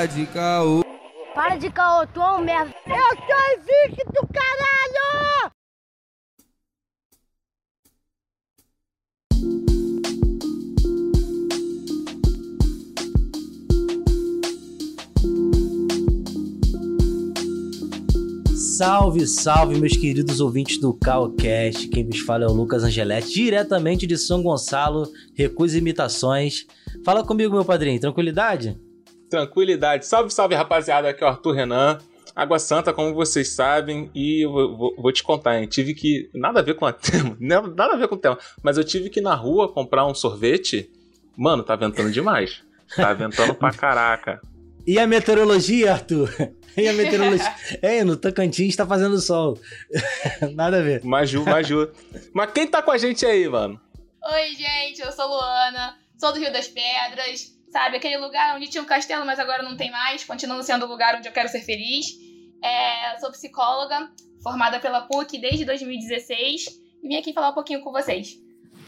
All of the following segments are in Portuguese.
Para de caô. Para de caô, tu é um merda. Eu sou invicto, caralho! Salve, salve, meus queridos ouvintes do CalCast. Quem vos fala é o Lucas Angeletti, diretamente de São Gonçalo, Recusa Imitações. Fala comigo, meu padrinho, tranquilidade? Tranquilidade. Salve, salve, rapaziada. Aqui é o Arthur Renan. Água Santa, como vocês sabem, e eu vou, vou, te contar, hein? Tive que. Nada a ver com a tema, nada a ver com o tema, mas eu tive que ir na rua comprar um sorvete. Mano, tá ventando demais. Tá ventando pra caraca. E a meteorologia, Arthur? E a meteorologia? é, no Tocantins tá fazendo sol. Nada a ver. Maju, Maju. Mas quem tá com a gente aí, mano? Oi, gente, eu sou Luana, sou do Rio das Pedras, sabe? Aquele lugar onde tinha um castelo, mas agora não tem mais. Continua sendo o lugar onde eu quero ser feliz. É, sou psicóloga, formada pela PUC desde 2016 e vim aqui falar um pouquinho com vocês.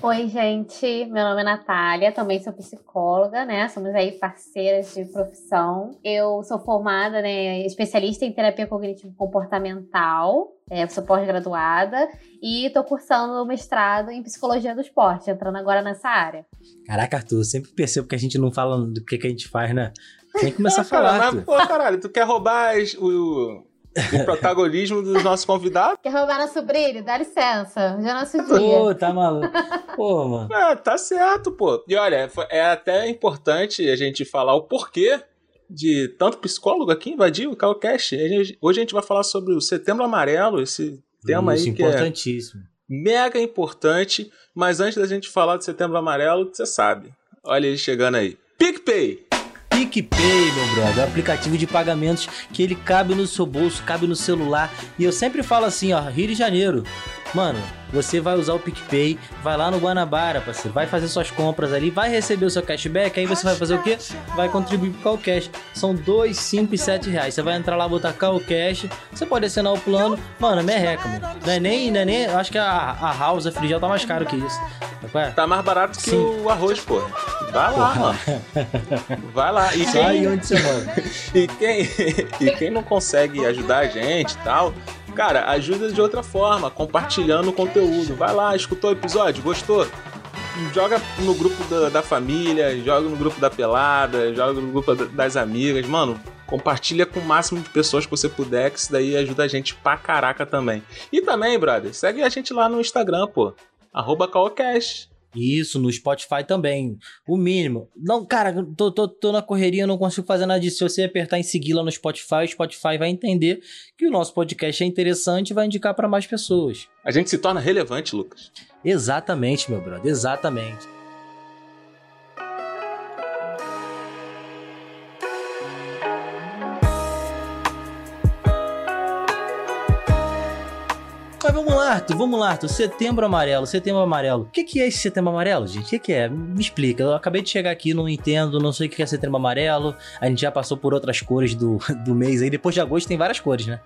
Oi, gente. Meu nome é Natália, também sou psicóloga, né? Somos aí parceiras de profissão. Eu sou formada, né, especialista em terapia cognitivo comportamental. É, sou pós-graduada e estou cursando o mestrado em psicologia do esporte, entrando agora nessa área. Caraca, Arthur, sempre percebo que a gente não fala do que, que a gente faz, né? Tem que começar a falar. Cara, mas, pô, caralho, tu quer roubar o, o protagonismo dos nossos convidados. Quer roubar nosso brilho? Dá licença. Já é nosso dia. Pô, tá maluco. Pô, mano. É, tá certo, pô. E olha, é até importante a gente falar o porquê de tanto psicólogo aqui invadir o Calcast. Hoje a gente vai falar sobre o Setembro Amarelo, esse tema Isso, aí que é importantíssimo. é mega importante. Mas antes da gente falar do Setembro Amarelo, você sabe. Olha ele chegando aí. PicPay! PicPay, meu brother, um aplicativo de pagamentos que ele cabe no seu bolso, cabe no celular. E eu sempre falo assim, ó, Rio de Janeiro. Mano, você vai usar o PicPay, vai lá no Guanabara, parceiro, vai fazer suas compras ali, vai receber o seu cashback, aí você vai fazer o quê? Vai contribuir pro Calcash. São 2, 5 e 7 reais. Você vai entrar lá, botar Calcash, você pode assinar o plano. Mano, é merreca, mano. Não é nem, não é nem acho que a, a House, a Frigel tá mais caro que isso. Tá mais barato que Sim. o arroz, pô. Vai lá, mano. Vai lá. E quem... onde você mora. e, quem... e quem não consegue ajudar a gente e tal, Cara, ajuda de outra forma, compartilhando o conteúdo. Vai lá, escutou o episódio, gostou? Joga no grupo da, da família, joga no grupo da pelada, joga no grupo das amigas. Mano, compartilha com o máximo de pessoas que você puder, que isso daí ajuda a gente pra caraca também. E também, brother, segue a gente lá no Instagram, pô. Arroba. Isso, no Spotify também. O mínimo. Não, cara, tô, tô, tô na correria, não consigo fazer nada disso. Se você apertar em seguir lá no Spotify, o Spotify vai entender que o nosso podcast é interessante e vai indicar para mais pessoas. A gente se torna relevante, Lucas. Exatamente, meu brother, exatamente. Mas vamos lá, Arthur, vamos lá, Arthur. Setembro amarelo, setembro amarelo. O que, que é esse setembro amarelo, gente? O que, que é? Me explica. Eu acabei de chegar aqui, não entendo, não sei o que é setembro amarelo. A gente já passou por outras cores do, do mês aí. Depois de agosto tem várias cores, né?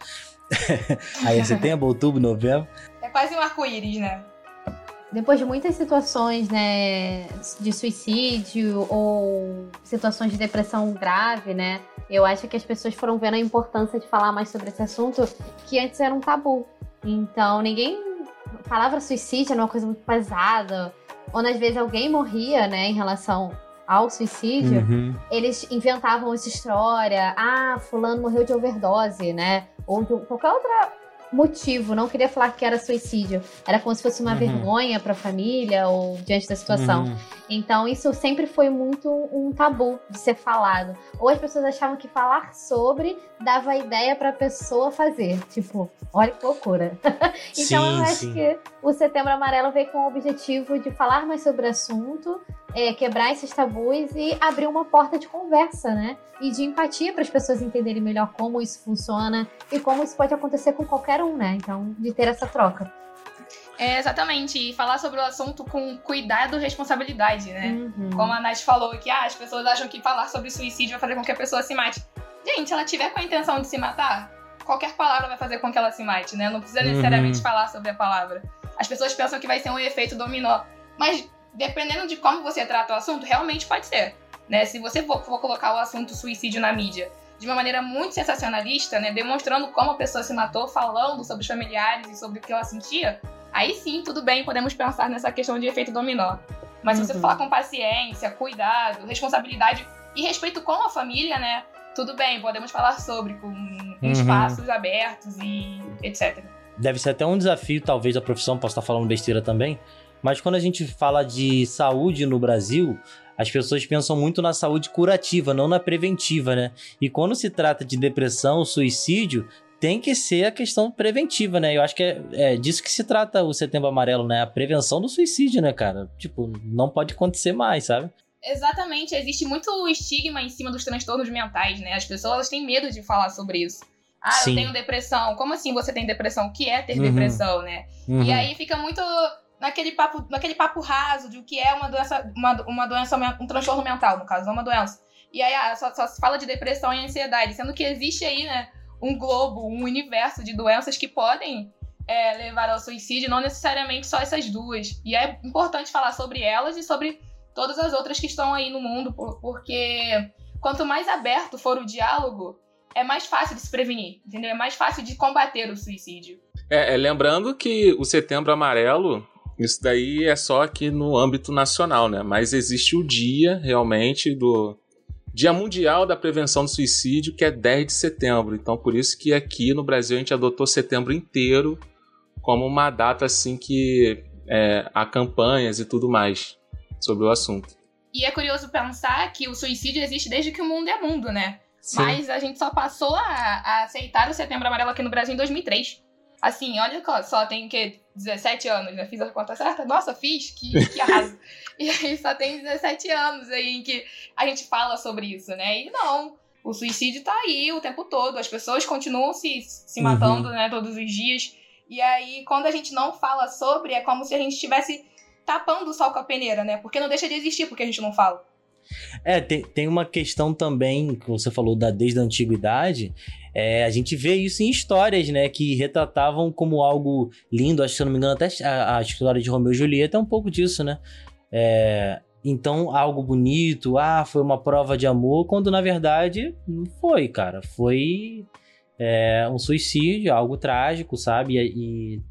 aí é setembro, outubro, novembro. É quase um arco-íris, né? Depois de muitas situações, né, de suicídio ou situações de depressão grave, né, eu acho que as pessoas foram vendo a importância de falar mais sobre esse assunto, que antes era um tabu. Então, ninguém. A palavra suicídio era uma coisa muito pesada. Ou às vezes alguém morria, né, em relação ao suicídio, uhum. eles inventavam essa história. Ah, fulano morreu de overdose, né? Ou de qualquer outra motivo, não queria falar que era suicídio. Era como se fosse uma uhum. vergonha para a família ou diante da situação. Uhum. Então, isso sempre foi muito um tabu de ser falado. Ou as pessoas achavam que falar sobre dava ideia para a pessoa fazer. Tipo, olha que loucura. então, sim, eu acho sim. que o Setembro Amarelo veio com o objetivo de falar mais sobre o assunto, é, quebrar esses tabus e abrir uma porta de conversa, né? E de empatia para as pessoas entenderem melhor como isso funciona e como isso pode acontecer com qualquer um, né? Então, de ter essa troca. É, exatamente, e falar sobre o assunto com cuidado e responsabilidade, né? Uhum. Como a Nath falou que ah, as pessoas acham que falar sobre suicídio vai fazer com que a pessoa se mate. Gente, se ela tiver com a intenção de se matar, qualquer palavra vai fazer com que ela se mate, né? Não precisa necessariamente uhum. falar sobre a palavra. As pessoas pensam que vai ser um efeito dominó, mas dependendo de como você trata o assunto, realmente pode ser. né? Se você for, for colocar o assunto suicídio na mídia de uma maneira muito sensacionalista, né, demonstrando como a pessoa se matou, falando sobre os familiares e sobre o que ela sentia, aí sim, tudo bem, podemos pensar nessa questão de efeito dominó. Mas uhum. se você uhum. falar com paciência, cuidado, responsabilidade e respeito com a família, né, tudo bem, podemos falar sobre com uhum. espaços abertos e etc. Deve ser até um desafio, talvez, da profissão, posso estar falando besteira também, mas quando a gente fala de saúde no Brasil, as pessoas pensam muito na saúde curativa, não na preventiva, né? E quando se trata de depressão, suicídio, tem que ser a questão preventiva, né? Eu acho que é, é, disso que se trata o Setembro Amarelo, né? A prevenção do suicídio, né, cara? Tipo, não pode acontecer mais, sabe? Exatamente, existe muito estigma em cima dos transtornos mentais, né? As pessoas têm medo de falar sobre isso. Ah, Sim. eu tenho depressão. Como assim você tem depressão? O que é ter uhum. depressão, né? Uhum. E aí fica muito naquele papo, naquele papo raso de o que é uma doença, uma, uma doença, um transtorno mental, no caso, não uma doença. E aí ah, só, só se fala de depressão e ansiedade, sendo que existe aí, né, um globo, um universo de doenças que podem é, levar ao suicídio, não necessariamente só essas duas. E é importante falar sobre elas e sobre todas as outras que estão aí no mundo, porque quanto mais aberto for o diálogo, é mais fácil de se prevenir, entendeu? É mais fácil de combater o suicídio. É, é lembrando que o Setembro Amarelo isso daí é só aqui no âmbito nacional, né? Mas existe o dia realmente do Dia Mundial da Prevenção do Suicídio, que é 10 de setembro. Então, por isso que aqui no Brasil a gente adotou setembro inteiro como uma data assim que é, há campanhas e tudo mais sobre o assunto. E é curioso pensar que o suicídio existe desde que o mundo é mundo, né? Sim. Mas a gente só passou a, a aceitar o Setembro Amarelo aqui no Brasil em 2003. Assim, olha só, tem que 17 anos, né? Fiz a conta certa? Nossa, fiz? Que, que arraso. e aí só tem 17 anos aí em que a gente fala sobre isso, né? E não, o suicídio tá aí o tempo todo, as pessoas continuam se, se matando, uhum. né, todos os dias. E aí, quando a gente não fala sobre, é como se a gente estivesse tapando o sol com a peneira, né? Porque não deixa de existir porque a gente não fala. É, tem, tem uma questão também, que você falou da desde a antiguidade, é, a gente vê isso em histórias, né, que retratavam como algo lindo, acho que se eu não me engano, até a, a história de Romeu e Julieta é um pouco disso, né? É, então, algo bonito, ah, foi uma prova de amor, quando na verdade não foi, cara. Foi é, um suicídio, algo trágico, sabe? E, e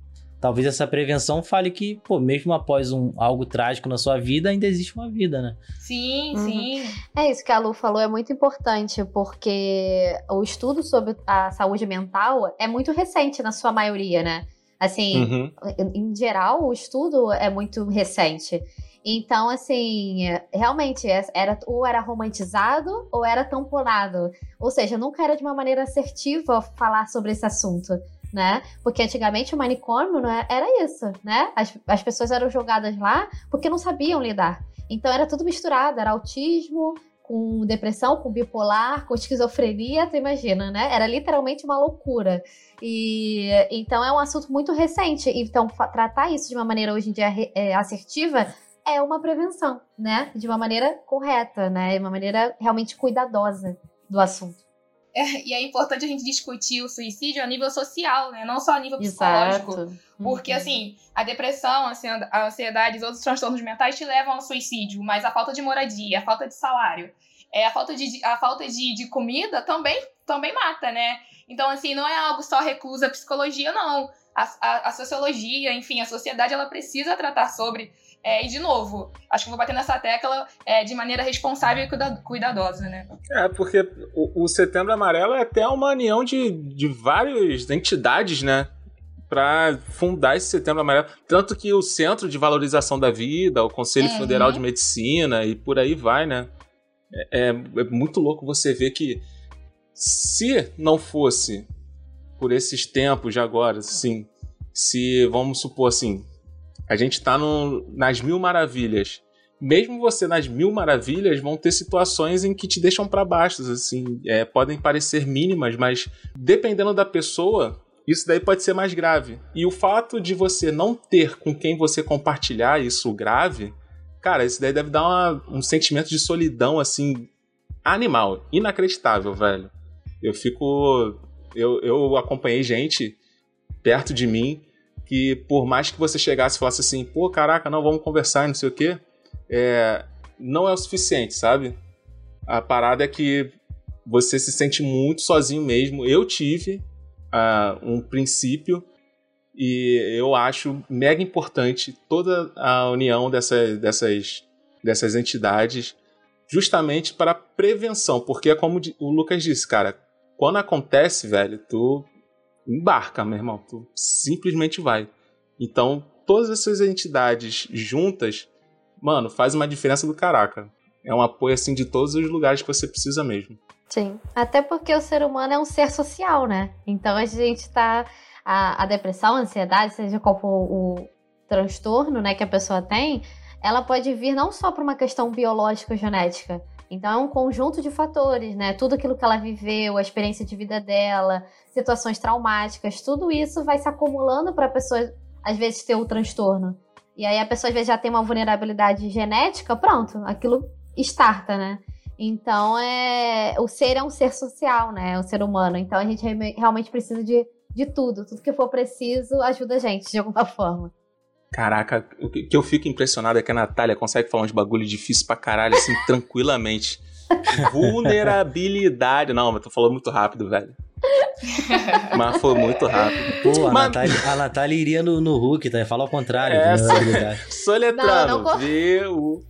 talvez essa prevenção fale que, pô, mesmo após um, algo trágico na sua vida, ainda existe uma vida, né? Sim, uhum. sim. É isso que a Lu falou, é muito importante, porque o estudo sobre a saúde mental é muito recente na sua maioria, né? Assim, uhum. em geral, o estudo é muito recente. Então, assim, realmente é, era ou era romantizado ou era tamponado. Ou seja, nunca era de uma maneira assertiva falar sobre esse assunto né? Porque antigamente o manicômio não era, é, isso, né? As, as pessoas eram jogadas lá porque não sabiam lidar. Então era tudo misturado, era autismo, com depressão, com bipolar, com esquizofrenia, tu imagina, né? Era literalmente uma loucura. E então é um assunto muito recente. Então, tratar isso de uma maneira hoje em dia é, assertiva é uma prevenção, né? De uma maneira correta, né? De uma maneira realmente cuidadosa do assunto. É, e é importante a gente discutir o suicídio a nível social, né? Não só a nível psicológico. Exato. Porque, uhum. assim, a depressão, a ansiedade e outros transtornos mentais te levam ao suicídio, mas a falta de moradia, a falta de salário, é, a falta de, a falta de, de comida também, também mata, né? Então, assim, não é algo só reclusa a psicologia, não. A, a, a sociologia, enfim, a sociedade, ela precisa tratar sobre é, e, de novo, acho que vou bater nessa tecla é, de maneira responsável e cuidadosa, né? É, porque o, o Setembro Amarelo é até uma união de, de várias entidades, né? para fundar esse Setembro Amarelo. Tanto que o Centro de Valorização da Vida, o Conselho uhum. Federal de Medicina e por aí vai, né? É, é, é, muito louco você ver que se não fosse por esses tempos de agora, assim, se, vamos supor assim, a gente tá no, nas mil maravilhas. Mesmo você nas mil maravilhas, vão ter situações em que te deixam para baixo, assim, é, podem parecer mínimas, mas dependendo da pessoa, isso daí pode ser mais grave. E o fato de você não ter com quem você compartilhar isso grave, cara, isso daí deve dar uma, um sentimento de solidão, assim, animal, inacreditável, velho. Eu fico. Eu, eu acompanhei gente perto de mim que por mais que você chegasse e falasse assim, pô, caraca, não, vamos conversar, não sei o quê, é, não é o suficiente, sabe? A parada é que você se sente muito sozinho mesmo. Eu tive uh, um princípio e eu acho mega importante toda a união dessa, dessas, dessas entidades justamente para prevenção, porque é como o Lucas disse, cara, quando acontece, velho, tu embarca, meu irmão, tu simplesmente vai. Então, todas essas entidades juntas, mano, faz uma diferença do caraca. É um apoio assim de todos os lugares que você precisa mesmo. Sim, até porque o ser humano é um ser social, né? Então a gente tá a, a depressão, a ansiedade, seja qual for o transtorno, né, que a pessoa tem, ela pode vir não só por uma questão biológica ou genética. Então é um conjunto de fatores, né? Tudo aquilo que ela viveu, a experiência de vida dela, situações traumáticas, tudo isso vai se acumulando para a pessoa às vezes ter o transtorno. E aí a pessoa às vezes já tem uma vulnerabilidade genética, pronto, aquilo starta, né? Então é o ser é um ser social, né? O ser humano. Então a gente realmente precisa de, de tudo. Tudo que for preciso ajuda a gente de alguma forma. Caraca, o que eu fico impressionado é que a Natália consegue falar uns bagulho difícil pra caralho, assim, tranquilamente. Vulnerabilidade. Não, mas tô falando muito rápido, velho. Mas foi muito rápido. Pô, a, Mas- Natália, a Natália iria no, no Hulk, tá? Fala ao contrário. É. Soletrando. Não, não.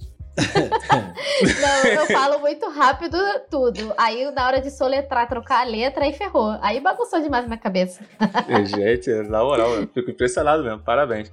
Não, eu falo muito rápido tudo. Aí na hora de soletrar, trocar a letra, aí ferrou. Aí bagunçou demais na minha cabeça. Gente, na moral, eu fico impressionado mesmo. Parabéns.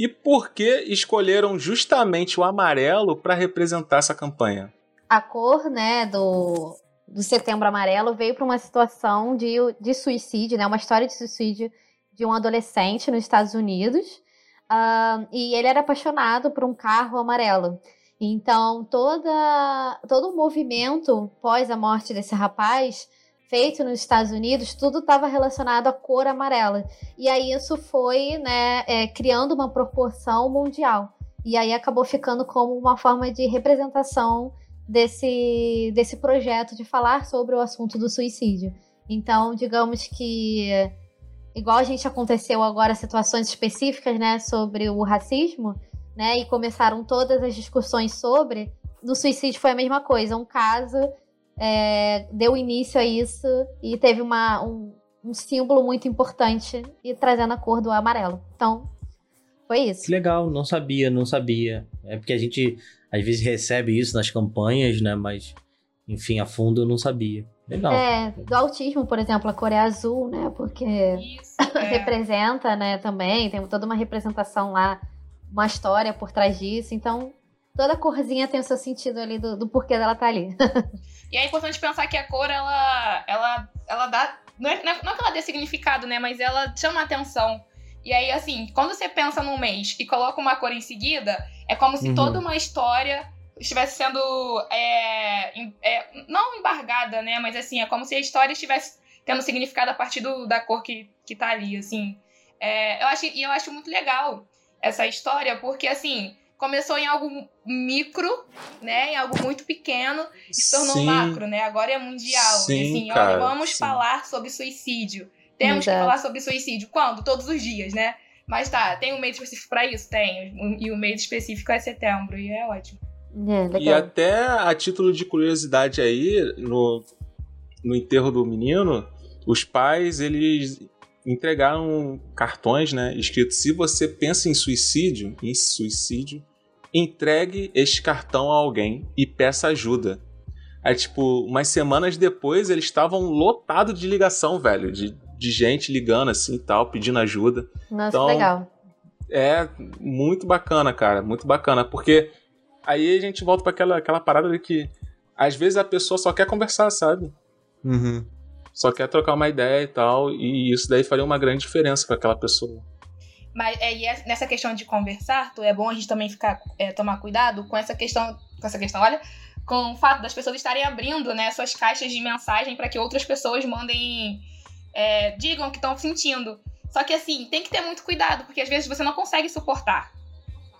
E por que escolheram justamente o amarelo para representar essa campanha? A cor, né, do, do Setembro Amarelo veio para uma situação de, de suicídio, né, uma história de suicídio de um adolescente nos Estados Unidos. Ah, e ele era apaixonado por um carro amarelo. Então, toda, todo o movimento pós a morte desse rapaz, feito nos Estados Unidos, tudo estava relacionado à cor amarela. E aí isso foi né, é, criando uma proporção mundial. E aí acabou ficando como uma forma de representação desse, desse projeto de falar sobre o assunto do suicídio. Então, digamos que, igual a gente aconteceu agora situações específicas, né, sobre o racismo, né, e começaram todas as discussões sobre, no suicídio foi a mesma coisa, um caso é, deu início a isso e teve uma, um, um símbolo muito importante e trazendo a cor do amarelo. Então, foi isso. Que legal, não sabia, não sabia. É porque a gente às vezes recebe isso nas campanhas, né? Mas, enfim, a fundo eu não sabia. Legal. É, do autismo, por exemplo, a cor é azul, né? Porque Isso. é. representa, né, também, tem toda uma representação lá, uma história por trás disso, então toda corzinha tem o seu sentido ali do, do porquê dela tá ali. E é importante pensar que a cor, ela, ela, ela dá. Não, é, não é- não que ela dê significado, né? Mas ela chama atenção. E aí, assim, quando você pensa num mês e coloca uma cor em seguida, é como se Uhum. toda uma história estivesse sendo. é, é, não embargada, né? Mas assim, é como se a história estivesse tendo significado a partir do, da cor que, que tá ali, assim. É, eu acho, e eu acho muito legal essa história, porque assim, começou em algo micro, né? Em algo muito pequeno e se tornou Sim. macro, né? Agora é mundial. Sim, assim, cara, olha, vamos sim. falar sobre suicídio. Temos que Exato. falar sobre suicídio. Quando? Todos os dias, né? Mas tá, tem um mês específico pra isso? Tem. E o mês específico é setembro, e é ótimo. É, E até a título de curiosidade aí, no, no enterro do menino, os pais, eles entregaram cartões, né, escrito se você pensa em suicídio, em suicídio, entregue este cartão a alguém e peça ajuda. Aí, tipo, umas semanas depois, eles estavam lotados de ligação, velho, de, de gente ligando assim e tal, pedindo ajuda. Nossa, então, legal. É muito bacana, cara, muito bacana, porque aí a gente volta para aquela, aquela parada de que às vezes a pessoa só quer conversar, sabe? Uhum. Só quer trocar uma ideia e tal, e isso daí faria uma grande diferença para aquela pessoa. Mas é, e é- nessa questão de conversar, Tu, é bom a gente também ficar, é, tomar cuidado com essa questão, com essa questão, olha, com o fato das pessoas estarem abrindo, né, suas caixas de mensagem para que outras pessoas mandem, é, digam o que estão sentindo. Só que assim, tem que ter muito cuidado, porque às vezes você não consegue suportar,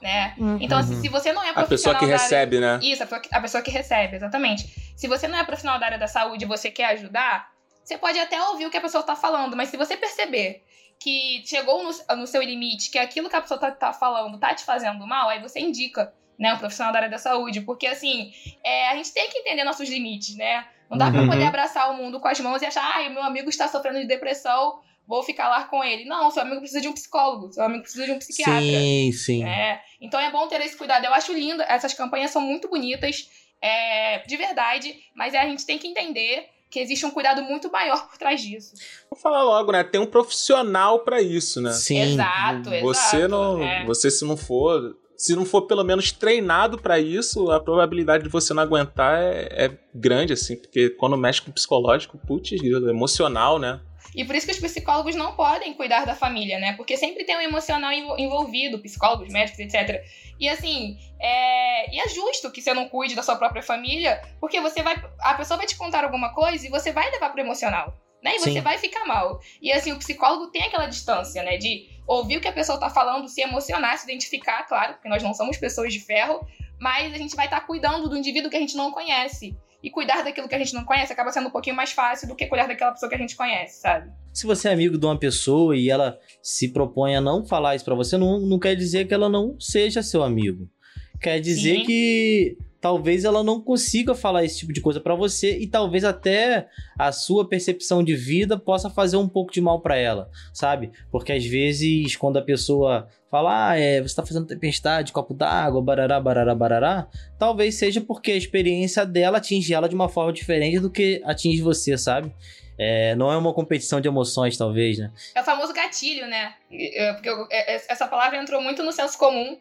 né? Uhum. Então, assim, se você não é A pessoa profissional que da área- recebe, né? Isso, a pessoa, que, a pessoa que recebe, exatamente. Se você não é profissional da área da saúde e você quer ajudar, você pode até ouvir o que a pessoa tá falando, mas se você perceber que chegou no, no seu limite, que aquilo que a pessoa tá, tá falando tá te fazendo mal, aí você indica né, um profissional da área da saúde, porque assim, é, a gente tem que entender nossos limites, né? Não dá pra poder uhum. abraçar o mundo com as mãos e achar, ai, meu amigo está sofrendo de depressão, vou ficar lá com ele. Não, seu amigo precisa de um psicólogo, seu amigo precisa de um psiquiatra. Sim, sim. É, então é bom ter esse cuidado. Eu acho lindo, essas campanhas são muito bonitas, é, de verdade, mas a gente tem que entender que existe um cuidado muito maior por trás disso. Vou falar logo, né? Tem um profissional para isso, né? Sim. Exato, você exato. Não, é. Você se não for se não for pelo menos treinado para isso, a probabilidade de você não aguentar é, é, grande, assim, porque quando mexe com o psicológico, putz, emocional, né? E por isso que os psicólogos não podem cuidar da família, né? Porque sempre tem um emocional envolvido, psicólogos, médicos, etc. E assim, é... E é justo que você não cuide da sua própria família, porque você vai. A pessoa vai te contar alguma coisa e você vai levar pro emocional. Né? E Sim. você vai ficar mal. E assim, o psicólogo tem aquela distância, né? De ouvir o que a pessoa tá falando, se emocionar, se identificar, claro, porque nós não somos pessoas de ferro, mas a gente vai estar tá cuidando do indivíduo que a gente não conhece. E cuidar daquilo que a gente não conhece acaba sendo um pouquinho mais fácil do que cuidar daquela pessoa que a gente conhece, sabe? Se você é amigo de uma pessoa e ela se propõe a não falar isso para você, não, não quer dizer que ela não seja seu amigo. Quer dizer Sim. que talvez ela não consiga falar esse tipo de coisa para você e talvez até a sua percepção de vida possa fazer um pouco de mal para ela, sabe? Porque às vezes quando a pessoa fala, ah, é, você tá fazendo tempestade, copo d'água, barará, barará, barará, talvez seja porque a experiência dela atinge ela de uma forma diferente do que atinge você, sabe? É, não é uma competição de emoções, talvez, né? É o famoso gatilho, né? Porque é, essa palavra entrou muito no senso comum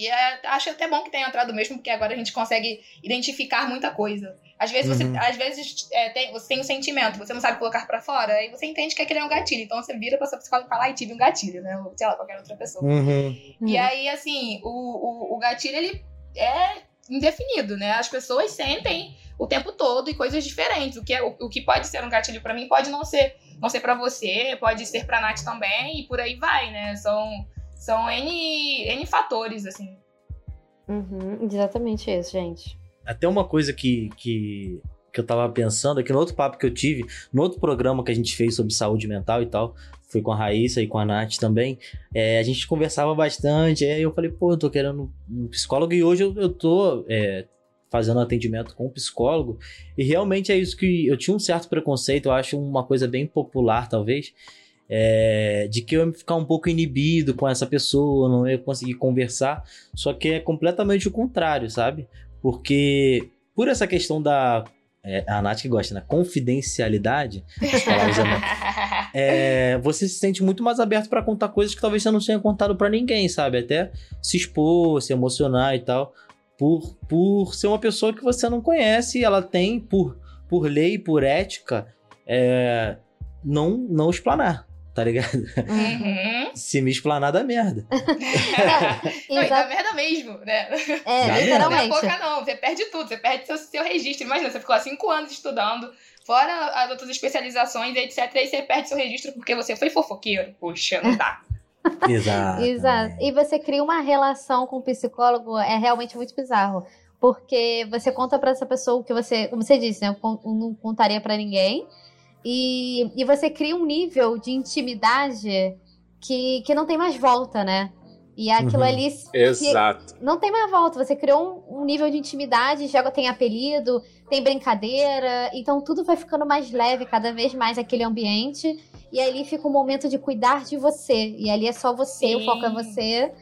e é, acho até bom que tenha entrado mesmo, porque agora a gente consegue identificar muita coisa. Às vezes você, uhum. às vezes, é, tem, você tem um sentimento, você não sabe colocar para fora, aí você entende que aquele é um gatilho. Então você vira pra sua psicóloga e fala, ai, tive um gatilho, né? Ou sei lá, qualquer outra pessoa. Uhum. E aí, assim, o, o, o gatilho, ele é indefinido, né? As pessoas sentem o tempo todo e coisas diferentes. O que, é, o, o que pode ser um gatilho para mim pode não ser, não ser para você, pode ser pra Nath também, e por aí vai, né? São são N, N fatores, assim. Uhum, exatamente isso, gente. Até uma coisa que, que, que eu tava pensando aqui no outro papo que eu tive, no outro programa que a gente fez sobre saúde mental e tal, foi com a Raíssa e com a Nath também, é, a gente conversava bastante, aí eu falei, pô, eu tô querendo um psicólogo e hoje eu, eu tô é, fazendo atendimento com um psicólogo e realmente é isso que eu tinha um certo preconceito, eu acho uma coisa bem popular talvez, é, de que eu ia ficar um pouco inibido com essa pessoa, não ia conseguir conversar. Só que é completamente o contrário, sabe? Porque por essa questão da. É, a Nath que gosta, né? Confidencialidade, é, você se sente muito mais aberto para contar coisas que talvez você não tenha contado para ninguém, sabe? Até se expor, se emocionar e tal. Por, por ser uma pessoa que você não conhece, ela tem, por, por lei, por ética, é, não, não explanar tá ligado? Uhum. Se me explanar, dá merda. não, e dá merda mesmo, né? É, dá literalmente. Não é pouca, não. Você perde tudo, você perde seu, seu registro. Imagina, você ficou há cinco anos estudando, fora as outras especializações, etc. E você perde seu registro porque você foi fofoqueiro. Puxa, não dá. Exato. Exato. E você cria uma relação com o psicólogo, é realmente muito bizarro. Porque você conta para essa pessoa o que você, como você disse, né? Eu não contaria para ninguém. E, e você cria um nível de intimidade que, que não tem mais volta, né? E aquilo uhum. ali. Exato. Não tem mais volta. Você criou um, um, nível de intimidade, já tem apelido, tem brincadeira. Então tudo vai ficando mais leve cada vez mais aquele ambiente. E ali fica o um momento de cuidar de você. E ali é só você, Sim. o foco é você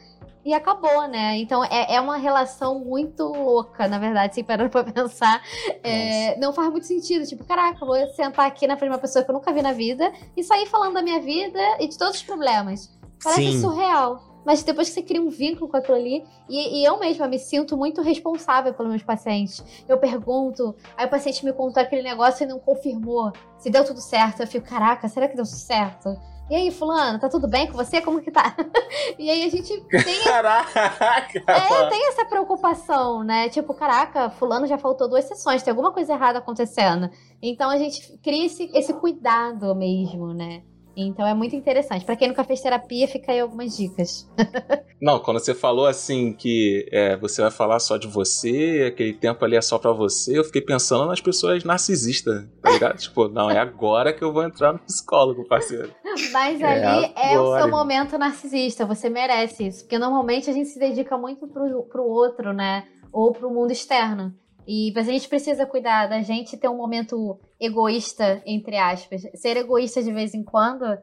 e acabou, né? Então é, é uma relação muito louca, na verdade, se parando pra pensar. É, não faz muito sentido. Tipo, caraca, vou sentar aqui na frente de uma pessoa que eu nunca vi na vida e sair falando da minha vida e de todos os problemas. Parece Sim. surreal. Mas depois que você cria um vínculo com aquilo ali, e, e, eu mesma me sinto muito responsável pelos meus pacientes. Eu pergunto, aí o paciente me contou aquele negócio e não confirmou se deu tudo certo. Eu fico, caraca, será que deu certo? E aí, fulano, tá tudo bem com você? Como que tá? e aí a gente tem. Caraca! É, tem essa preocupação, né? Tipo, caraca, fulano já faltou duas sessões, tem alguma coisa errada acontecendo. Então a gente cria esse, esse cuidado mesmo, né? Então é muito interessante. Para quem nunca fez terapia, fica aí algumas dicas. Não, quando você falou assim que é, você vai falar só de você, aquele tempo ali é só para você, eu fiquei pensando nas pessoas narcisistas. tá ligado? tipo, não, é agora que eu vou entrar no psicólogo, parceiro. Mas É ali é, o agora. seu momento narcisista, você merece isso. Porque normalmente a gente se dedica muito pro, pro outro, né? Ou pro mundo externo. E mas a gente precisa cuidar da gente ter um momento egoísta, entre aspas. Ser egoísta de vez em quando é,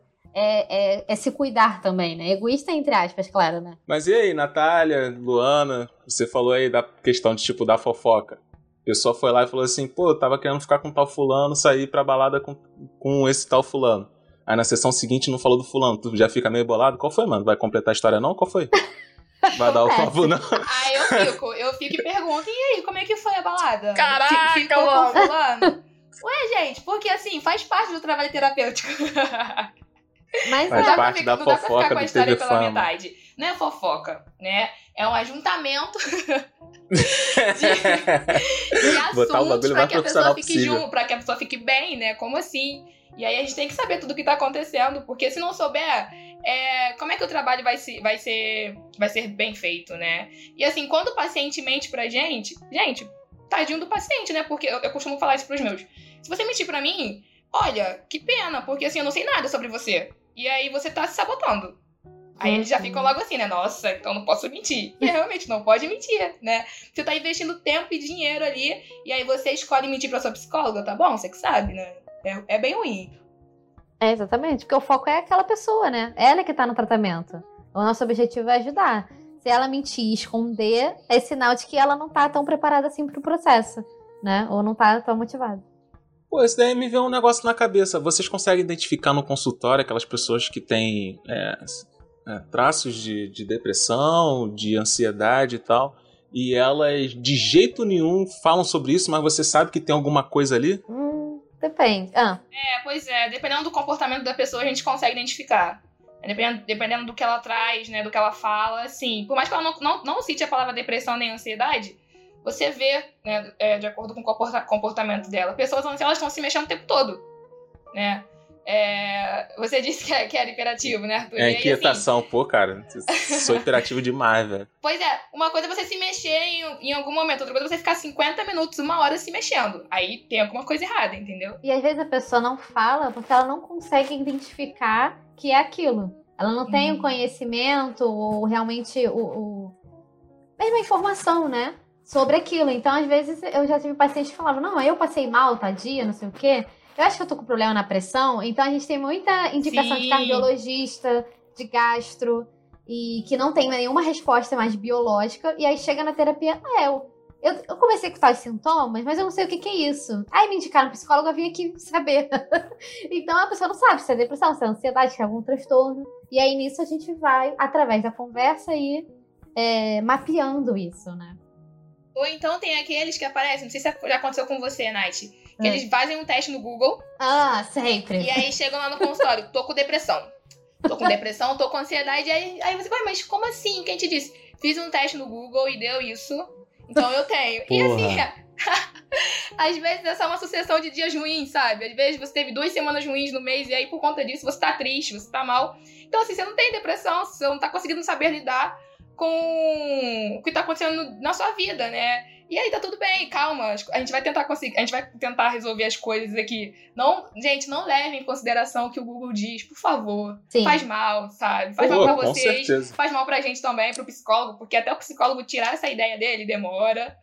é, é se cuidar também, né? Egoísta entre aspas, claro, né? Mas e aí, Natália, Luana, você falou aí da questão de tipo da fofoca. A pessoa foi lá e falou assim, pô, eu tava querendo ficar com tal fulano, sair pra balada com, com esse tal fulano. Aí na sessão seguinte não falou do fulano, tu já fica meio bolado. Qual foi, mano? Vai completar a história não? Qual foi? Vai dar o papo não? Aí eu fico, eu fico e pergunto, e aí, como é que foi a balada? Caraca, Ficou mano. com fulano? Ué, gente, porque assim, faz parte do trabalho terapêutico. Mas Faz é, parte da não dá pra fofoca ficar com a história pela Fama. metade. Não é fofoca, né? É um ajuntamento de Botar o assuntos pra que a pessoa fique junto, pra que a pessoa fique bem, né? Como assim? E aí a gente tem que saber tudo o que tá acontecendo, porque se não souber, é, como é que o trabalho vai, se, vai, ser, vai ser bem feito, né? E assim, quando o paciente mente pra gente, gente, tadinho do paciente, né? Porque eu, eu costumo falar isso pros meus. Se você mentir pra mim, olha, que pena, porque assim, eu não sei nada sobre você. E aí você tá se sabotando. Aí eles já ficam logo assim, né? Nossa, então não posso mentir. E realmente não pode mentir, né? Você tá investindo tempo e dinheiro ali, e aí você escolhe mentir pra sua psicóloga, tá bom? Você que sabe, né? É, é bem ruim. é exatamente, porque o foco é aquela pessoa, né? Ela que tá no tratamento. O nosso objetivo é ajudar. Se ela mentir e esconder, é sinal de que ela não tá tão preparada assim pro processo, né? Ou não tá tão motivada. Pô, esse daí me veio um negócio na cabeça. Vocês conseguem identificar no consultório aquelas pessoas que têm é, é, traços de, de depressão, de ansiedade e tal, e elas de jeito nenhum falam sobre isso, mas você sabe que tem alguma coisa ali? Hum, depende. Ah, É, pois é, dependendo do comportamento da pessoa, a gente consegue identificar. É, Dependendo, dependendo do que ela traz, né, do que ela fala, assim, por mais que ela não, não, não cite a palavra depressão nem ansiedade, você vê, né, é, de acordo com o comporta- comportamento dela. Pessoas ansiosas estão se mexendo o tempo todo, né? É, você disse que, é- que era hiperativo, né, Arthur? É aí, assim, inquietação, pô, cara. Sou hiperativo demais, velho. Pois é, uma coisa é você se mexer em, em algum momento, outra coisa é você ficar 50 minutos, uma hora se mexendo. Aí tem alguma coisa errada, entendeu? e às vezes a pessoa não fala porque ela não consegue identificar que é aquilo. Ela não tem o Uhum. conhecimento ou realmente o, o... mesma informação, né? Sobre aquilo. Então, às vezes, eu já tive pacientes que falavam, não, eu passei mal, tadinha, não sei o quê. Eu acho que eu tô com problema na pressão. Então, a gente tem muita indicação de Sim. cardiologista, de gastro, e que não tem nenhuma resposta mais biológica. E aí chega na terapia, ah, eu, eu, eu comecei com tais sintomas, mas eu não sei o que, que é isso. Aí me indicaram um psicólogo, eu vim aqui saber. então a pessoa não sabe se é depressão, se é ansiedade, se é algum transtorno. E aí nisso a gente vai, através da conversa, ir é, mapeando isso, né? Ou então tem aqueles que aparecem, não sei se já aconteceu com você, Nath, que É. eles fazem um teste no Google Ah, sempre. e aí chegam lá no consultório, tô com depressão. Tô com depressão, tô com ansiedade. Aí, aí você vai, mas como assim? Quem te disse? Fiz um teste no Google e deu isso. Então eu tenho. E assim, às vezes é só uma sucessão de dias ruins, sabe? Às vezes você teve duas semanas ruins no mês e aí por conta disso você tá triste, você tá mal. Então, assim, você não tem depressão, você não tá conseguindo saber lidar com o que tá acontecendo na sua vida, né? E aí tá tudo bem, calma. A gente vai tentar conseguir, a gente vai tentar resolver as coisas aqui. Não, gente, não levem em consideração o que o Google diz, por favor. Sim. Faz mal, sabe? Faz Pô, mal pra com vocês, certeza. faz mal pra gente também, pro psicólogo, porque até o psicólogo tirar essa ideia dele demora.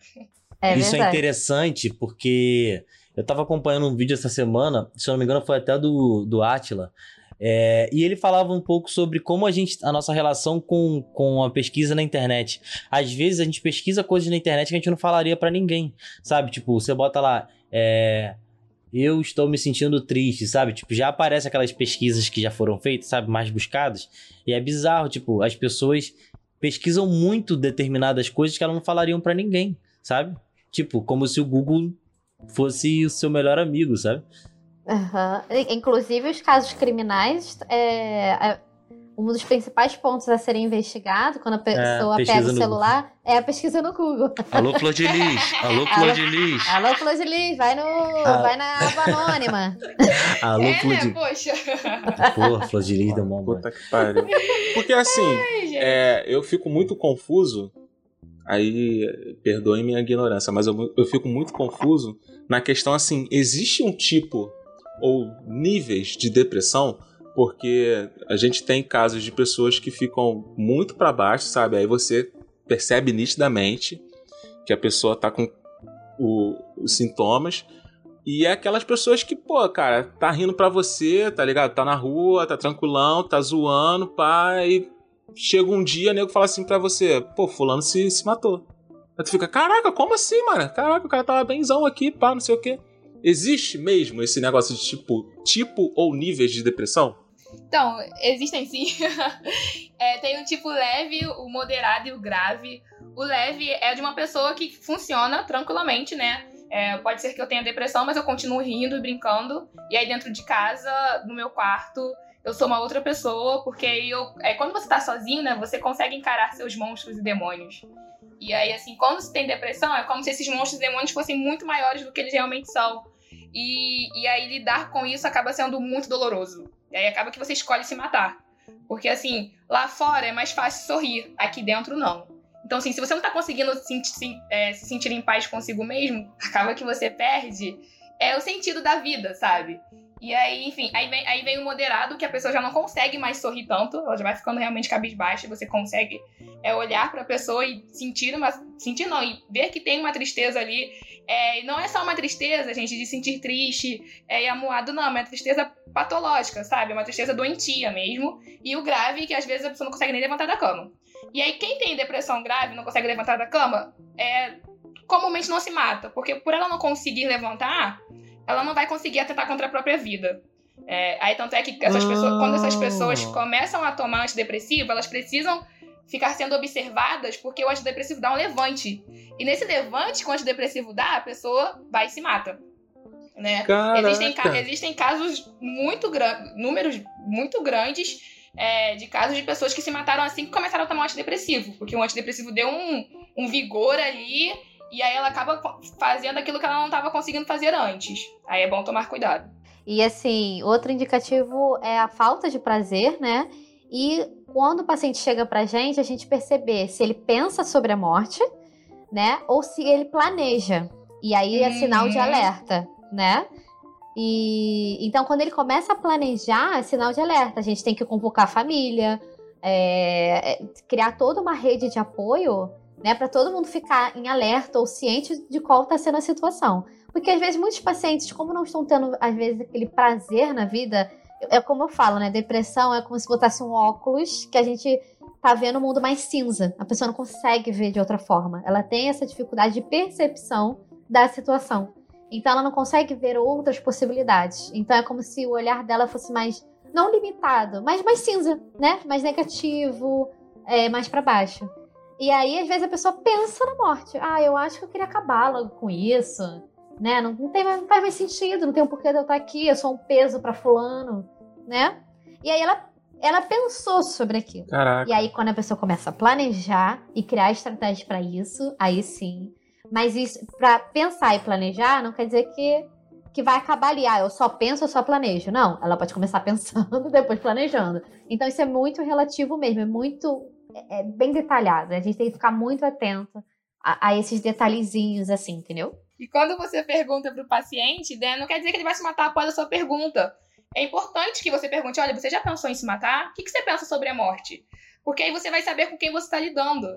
É Isso é verdade. interessante porque eu tava acompanhando um vídeo essa semana, se eu não me engano foi até do, do Atila, é, e ele falava um pouco sobre como a gente, a nossa relação com, com a pesquisa na internet. Às vezes a gente pesquisa coisas na internet que a gente não falaria pra ninguém, sabe? Tipo, você bota lá, é, eu estou me sentindo triste, sabe? Tipo, já aparece aquelas pesquisas que já foram feitas, sabe? Mais buscadas. E é bizarro, tipo, as pessoas pesquisam muito determinadas coisas que elas não falariam pra ninguém, sabe? Tipo, como se o Google fosse o seu melhor amigo, sabe? I- Inclusive, os casos criminais, é, é- um dos principais pontos a serem investigados quando a pessoa pesquisa pega o no celular é a pesquisa no Google. Alô, Flor de Lis! Alô, Flor de Lis! Alô, Flor de Lis, vai, no, Ah. vai na aba anônima. Alô, é, Flor né? de Poxa. Porra, Flor de Lis deu mano. Puta que pariu. Porque assim, Ai, é, eu fico muito confuso aí perdoem minha ignorância, mas eu, eu fico muito confuso na questão assim: existe um tipo ou níveis de depressão? Porque a gente tem casos de pessoas que ficam muito para baixo, sabe? Aí você percebe nitidamente que a pessoa tá com o, os sintomas. E é aquelas pessoas que, pô, cara, tá rindo pra você, tá ligado? Tá na rua, tá tranquilão, tá zoando, pá, e chega um dia, nego fala assim pra você, pô, fulano se, se matou. Aí tu fica, caraca, como assim, mano? Caraca, o cara tava benzão aqui, pá, não sei o quê. Existe mesmo esse negócio de tipo, tipo ou níveis de depressão? Então, existem sim. é, tem o tipo leve, o moderado e o grave. O leve é de uma pessoa que funciona tranquilamente, né? É, pode ser que eu tenha depressão, mas eu continuo rindo e brincando. E aí, dentro de casa, no meu quarto, eu sou uma outra pessoa, porque eu. É, quando você tá sozinho, né, você consegue encarar seus monstros e demônios. E aí, assim, quando você tem depressão, é como se esses monstros e demônios fossem muito maiores do que eles realmente são. E, e aí, lidar com isso acaba sendo muito doloroso. E aí acaba que você escolhe se matar. Porque, assim, lá fora é mais fácil sorrir, aqui dentro não. Então, assim, se você não tá conseguindo se, se, é, se sentir em paz consigo mesmo, acaba que você perde é o sentido da vida, sabe? E aí, enfim, aí vem, aí vem o moderado, que a pessoa já não consegue mais sorrir tanto, ela já vai ficando realmente cabisbaixa, você consegue é, olhar para a pessoa e sentir uma. Sentir não, e ver que tem uma tristeza ali. É, e não é só uma tristeza, gente, de sentir triste é, e amuado, não, é uma tristeza patológica, sabe? É uma tristeza doentia mesmo. E o grave, que às vezes a pessoa não consegue nem levantar da cama. E aí, quem tem depressão grave não consegue levantar da cama, é, comumente não se mata, porque por ela não conseguir levantar ela não vai conseguir atentar contra a própria vida. É, aí tanto é que essas pessoas, quando essas pessoas ah. começam a tomar antidepressivo, elas precisam ficar sendo observadas porque o antidepressivo dá um levante. E nesse levante que o antidepressivo dá, a pessoa vai e se mata. Né? Existem, existem casos muito grandes, números muito grandes é, de casos de pessoas que se mataram assim que começaram a tomar um antidepressivo, porque o antidepressivo deu um, um vigor ali e aí ela acaba fazendo aquilo que ela não estava conseguindo fazer antes. Aí é bom tomar cuidado. E assim, outro indicativo é a falta de prazer, né? E quando o paciente chega pra gente, a gente perceber se ele pensa sobre a morte, né? Ou se ele planeja. E aí é sinal de uhum. alerta, né? E então, quando ele começa a planejar, é sinal de alerta. A gente tem que convocar a família, é, é criar toda uma rede de apoio né, para todo mundo ficar em alerta ou ciente de qual está sendo a situação. Porque às vezes muitos pacientes, como não estão tendo às vezes aquele prazer na vida, é como eu falo, né, depressão é como se botasse um óculos que a gente tá vendo o mundo mais cinza. A pessoa não consegue ver de outra forma. Ela tem essa dificuldade de percepção da situação. Então ela não consegue ver outras possibilidades. Então é como se o olhar dela fosse mais não limitado, mas mais cinza, né? Mais negativo, é, mais para baixo. E aí, às vezes, a pessoa pensa na morte. Ah, eu acho que eu queria acabar logo com isso. Né? Não, não, tem, não faz mais sentido, não tem um porquê de eu estar aqui, eu sou um peso para fulano, né? E aí ela, ela pensou sobre aquilo. Caraca. E aí, quando a pessoa começa a planejar e criar estratégias para isso, aí sim. Mas isso, para pensar e planejar, não quer dizer que, que vai acabar ali. Ah, eu só penso, eu só planejo. Não, ela pode começar pensando, depois planejando. Então, isso é muito relativo mesmo, é muito é, é bem detalhada. A gente tem que ficar muito atento a, a, esses detalhezinhos, assim, entendeu? E quando você pergunta para o paciente, né, não quer dizer que ele vai se matar após a sua pergunta. É importante que você pergunte: olha, você já pensou em se matar? O que, que você pensa sobre a morte? Porque aí você vai saber com quem você está lidando.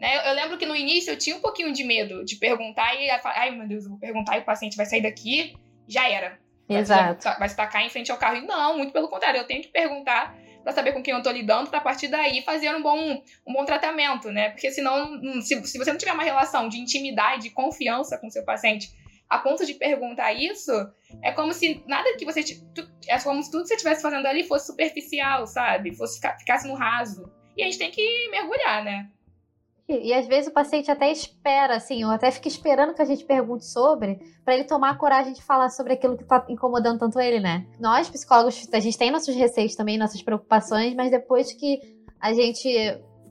Né? Eu lembro que no início eu tinha um pouquinho de medo de perguntar e ai meu Deus, eu vou perguntar e o paciente vai sair daqui, já era. Exato. Vai, vai se tacar em frente ao carro. E não, muito pelo contrário, eu tenho que perguntar para saber com quem eu tô lidando, para a partir daí fazer um bom, um bom tratamento, né? Porque senão, hum, se, se você não tiver uma relação de intimidade, de confiança com seu paciente, a ponto de perguntar isso, é como se nada que você. É como se tudo que você estivesse fazendo ali fosse superficial, sabe? Fosse ficasse no raso. E a gente tem que mergulhar, né? E, e às vezes o paciente até espera, assim, ou até fica esperando que a gente pergunte sobre, para ele tomar a coragem de falar sobre aquilo que tá incomodando tanto ele, né? Nós, psicólogos, a gente tem nossos receios também, nossas preocupações, mas depois que a gente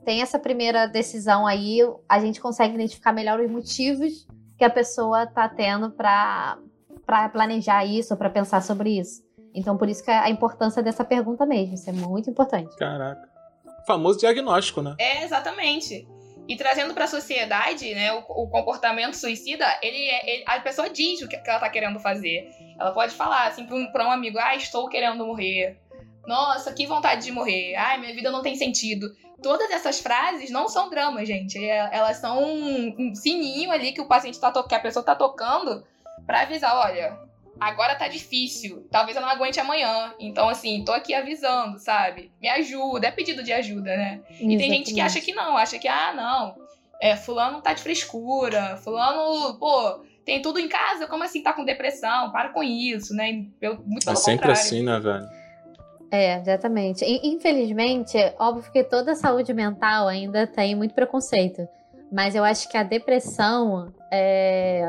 tem essa primeira decisão aí, a gente consegue identificar melhor os motivos que a pessoa tá tendo para para planejar isso, para pensar sobre isso. Então, por isso que a importância dessa pergunta mesmo, isso é muito importante. Caraca. Famoso diagnóstico, né? É, exatamente. E trazendo para a sociedade, né, o, o, comportamento suicida, ele, é, ele, a pessoa diz o que, ela tá querendo fazer. Ela pode falar assim para um, pra um amigo: ah, estou querendo morrer. Nossa, que vontade de morrer. Ai, minha vida não tem sentido. Todas essas frases não são dramas, gente. É, elas são um, sininho ali que o paciente tá tocando, que a pessoa tá tocando para avisar, olha, agora tá difícil, talvez eu não aguente amanhã. Então, assim, tô aqui avisando, sabe? Me ajuda, é pedido de ajuda, né? Exatamente. E tem gente que acha que não, acha que, ah, não, é, fulano tá de frescura, fulano, pô, tem tudo em casa, como assim tá com depressão? Para com isso, né? Pelo, muito é sempre contrário. assim, né, velho? É, exatamente. Infelizmente, óbvio que toda saúde mental ainda tem muito preconceito. Mas eu acho que a depressão é,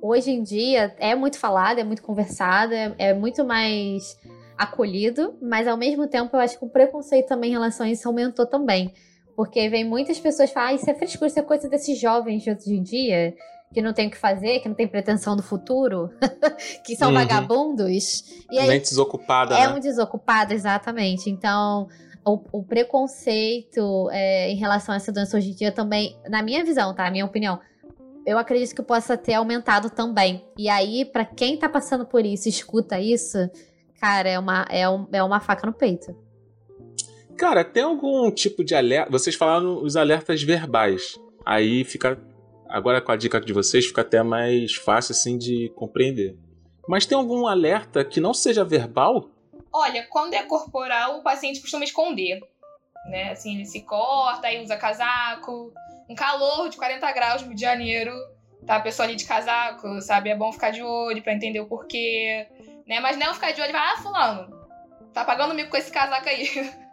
hoje em dia é muito falada, é muito conversada, é, é muito mais acolhido, mas ao mesmo tempo eu acho que o preconceito também em relação a isso aumentou também. Porque vem muitas pessoas falar, ah, isso é frescura, isso é coisa desses jovens de hoje em dia, que não tem o que fazer, que não tem pretensão do futuro, que são uhum. vagabundos. E aí, Nem desocupada, É né? um desocupado, exatamente. Então, o, o preconceito é, em relação a essa doença hoje em dia também, na minha visão, tá? Minha opinião, eu acredito que possa ter aumentado também. E aí, para quem tá passando por isso, escuta isso, cara, é uma, é, um, é uma faca no peito. Cara, tem algum tipo de alerta? Vocês falaram os alertas verbais. Aí fica. Agora com a dica de vocês, fica até mais fácil assim de compreender. Mas tem algum alerta que não seja verbal? Olha, quando é corporal, o paciente costuma esconder. Né? Assim, ele se corta, aí usa casaco, um calor de 40 graus no Rio de Janeiro, tá? A pessoa ali de casaco, sabe? É bom ficar de olho para entender o porquê, né? Mas não ficar de olho e vai, ah, fulano, tá pagando mico com esse casaco aí.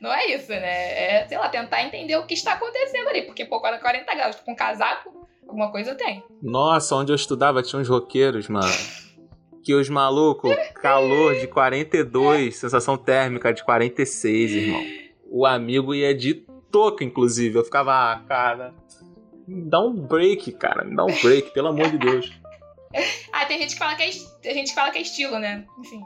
não é isso, né? É, sei lá, tentar entender o que está acontecendo ali, porque, pô, 40 graus com casaco, alguma coisa tem. Nossa, onde eu estudava tinha uns roqueiros, mano. que os malucos, calor de 42, sensação térmica de 46, irmão. O amigo ia de touca, inclusive. Eu ficava, ah, cara, me dá um break, cara, me dá um break, pelo amor de Deus. ah, tem gente que fala que é, tem gente que fala que é estilo, né? Enfim.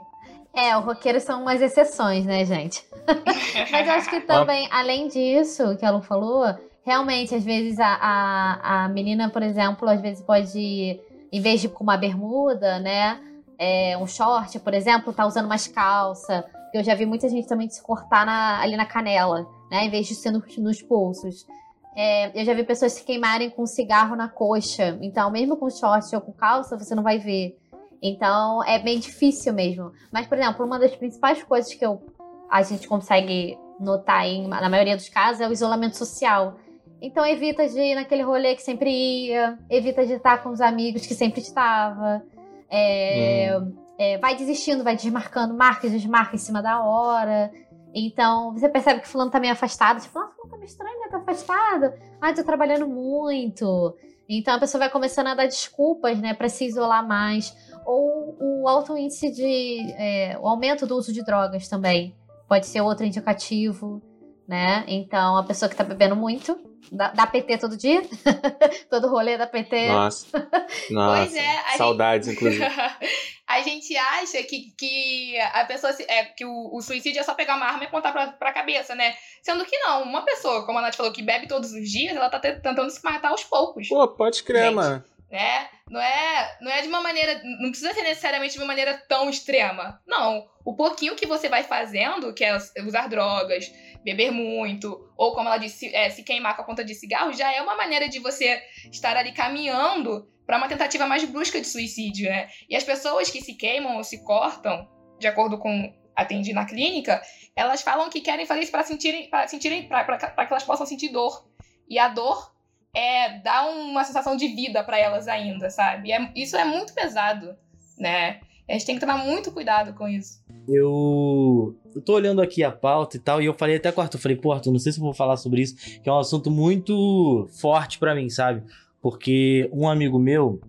É, os roqueiros são umas exceções, né, gente? Mas eu acho que também, além disso, que a Lu falou, realmente, às vezes a, a, a menina, por exemplo, às vezes pode, em vez de com uma bermuda, né? É, um short, por exemplo, tá usando mais calça. Eu já vi muita gente também se cortar na, ali na canela né? Em vez de ser nos, nos pulsos. É, eu já vi pessoas se queimarem com cigarro na coxa. Então, mesmo com short ou com calça, você não vai ver. Então, é bem difícil mesmo. Mas, por exemplo, uma das principais coisas que eu, a gente consegue notar em, na maioria dos casos é o isolamento social. Então, evita de ir naquele rolê que sempre ia, evita de estar com os amigos que sempre estava. É, hum. é, vai desistindo, vai desmarcando, marca e desmarca em cima da hora. Então, você percebe que fulano tá meio afastado. Tipo, ah, fulano tá meio estranho, né? Tá afastado. Ah, tô trabalhando muito. Então, a pessoa vai começando a dar desculpas, né? Pra se isolar mais. Ou o alto índice de... É, o aumento do uso de drogas também. Pode ser outro indicativo, né? Então, a pessoa que tá bebendo muito da, PT todo dia? todo rolê da PT. Nossa. Nossa. Pois é. Saudades, gente... inclusive. a gente acha que, que a pessoa se, é, que o, o, suicídio é só pegar uma arma e apontar pra, pra cabeça, né? Sendo que não, uma pessoa, como a Nath falou, que bebe todos os dias, ela tá tentando se matar aos poucos. Pô, pode crer, gente, mano. Né? Não é, não é de uma maneira. Não precisa ser necessariamente de uma maneira tão extrema. Não. O pouquinho que você vai fazendo, que é usar drogas, beber muito, ou como ela disse, é, se queimar com a ponta de cigarro, já é uma maneira de você estar ali caminhando para uma tentativa mais brusca de suicídio, né? E as pessoas que se queimam ou se cortam, de acordo com atendi na clínica, elas falam que querem fazer isso para sentirem, para sentirem, para que elas possam sentir dor. E a dor é dá uma sensação de vida para elas ainda, sabe? É, isso é muito pesado, né? A gente tem que tomar muito cuidado com isso. Eu, eu tô olhando aqui a pauta e tal, e eu falei até com o Arthur, falei, pô, Arthur, não sei se eu vou falar sobre isso, que é um assunto muito forte para mim, sabe? Porque um amigo meu,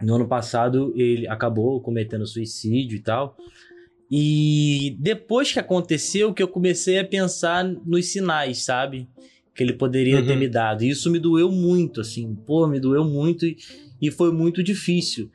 no ano passado, ele acabou cometendo suicídio e tal. E depois que aconteceu, que eu comecei a pensar nos sinais, sabe? Que ele poderia uhum. ter me dado. E isso me doeu muito, assim. Pô, me doeu muito e, e foi muito difícil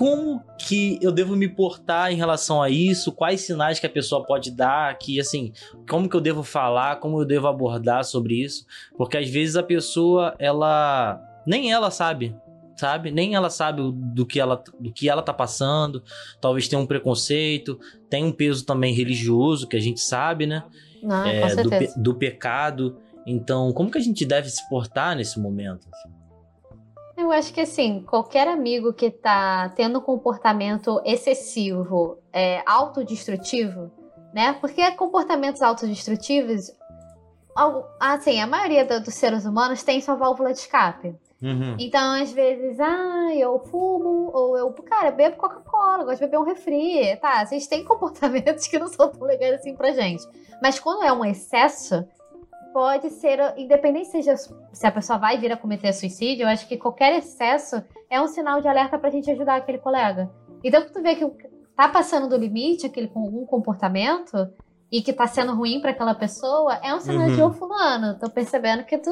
como que eu devo me portar em relação a isso? Quais sinais que a pessoa pode dar? Que assim, como que eu devo falar? Como eu devo abordar sobre isso? Porque às vezes a pessoa, ela nem ela sabe, sabe? Nem ela sabe do que ela, do que ela tá passando. Talvez tenha um preconceito, tem um peso também religioso que a gente sabe, né? Não, é, do, do, pecado. Então, como que a gente deve se portar nesse momento? Eu acho que assim, qualquer amigo que tá tendo um comportamento excessivo, é, autodestrutivo, né? Porque comportamentos autodestrutivos, assim, a maioria dos seres humanos tem sua válvula de escape. Uhum. Então, às vezes, ah, eu fumo, ou eu, cara, bebo Coca-Cola, gosto de beber um refri. Tá, vocês têm comportamentos que não são tão legais assim pra gente. Mas quando é um excesso, pode ser, independente seja se a pessoa vai vir a cometer suicídio, eu acho que qualquer excesso é um sinal de alerta pra gente ajudar aquele colega. Então, que tu vê que tá passando do limite aquele com algum comportamento e que tá sendo ruim para aquela pessoa, é um sinal uhum. de, ô fulano, tô percebendo que tu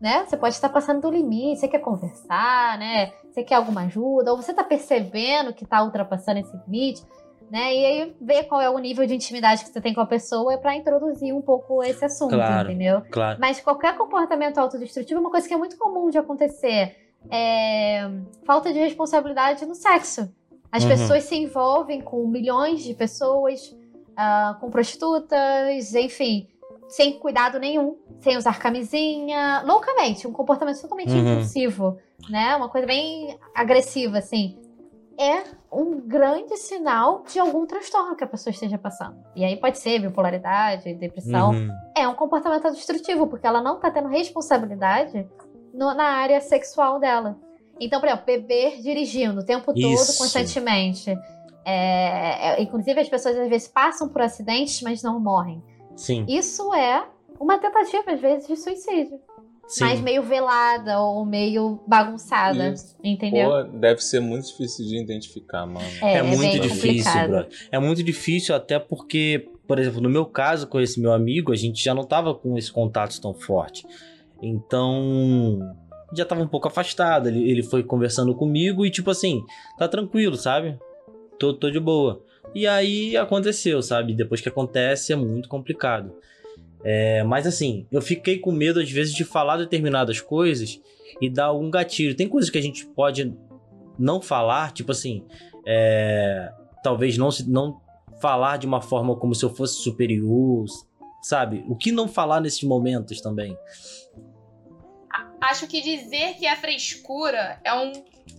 né? Você pode estar passando do limite, você quer conversar, né? Você quer alguma ajuda, ou você está percebendo que está ultrapassando esse limite, né? E aí ver qual é o nível de intimidade que você tem com a pessoa é para introduzir um pouco esse assunto, claro, entendeu? Claro. Mas qualquer comportamento autodestrutivo é uma coisa que é muito comum de acontecer. É... falta de responsabilidade no sexo. As uhum. pessoas se envolvem com milhões de pessoas, uh, com prostitutas, enfim sem cuidado nenhum, sem usar camisinha, loucamente, um comportamento totalmente uhum. impulsivo, né? Uma coisa bem agressiva, assim. É um grande sinal de algum transtorno que a pessoa esteja passando. E aí pode ser bipolaridade, depressão. Uhum. É um comportamento destrutivo, porque ela não tá tendo responsabilidade no, na área sexual dela. Então, por exemplo, beber dirigindo o tempo Isso. todo, constantemente. É, é, inclusive, as pessoas às vezes passam por acidentes, mas não morrem. Sim. Isso é uma tentativa, às vezes, de suicídio. Sim. Mas meio velada ou meio bagunçada, Isso. entendeu? Pô, deve ser muito difícil de identificar, mano. É, é, é muito difícil, bro. É muito difícil até porque, por exemplo, no meu caso com esse meu amigo, a gente já não tava com esse contato tão forte. Então, já tava um pouco afastado. Ele, ele foi conversando comigo e, tipo assim, tá tranquilo, sabe? Tô, tô de boa. E aí aconteceu, sabe? Depois que acontece é muito complicado. É, mas assim, eu fiquei com medo às vezes de falar determinadas coisas e dar algum gatilho. Tem coisas que a gente pode não falar, tipo assim, é, talvez não, não falar de uma forma como se eu fosse superior, sabe? O que não falar nesses momentos também? Acho que dizer que é frescura é um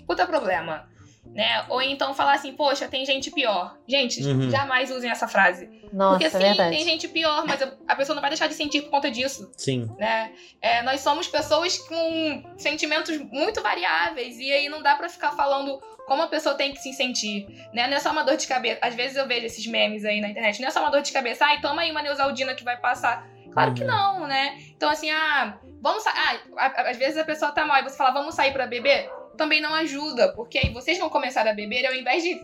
puta problema né? Ou então falar assim, poxa, tem gente pior. Gente, uhum. jamais usem essa frase. Nossa, Porque sim, é tem gente pior, mas a pessoa não vai deixar de sentir por conta disso. Sim. Né? É, nós somos pessoas com sentimentos muito variáveis e aí não dá para ficar falando como a pessoa tem que se sentir, né? Não é só uma dor de cabeça. Às vezes eu vejo esses memes aí na internet. Não é só uma dor de cabeça. Ai, toma aí uma Neusaldina que vai passar. Claro que uhum. não, né? Então, assim, ah, vamos sair. Ah, às vezes a pessoa tá mal e você fala, vamos sair para beber? Também não ajuda, porque aí vocês vão começar a beber e ao invés de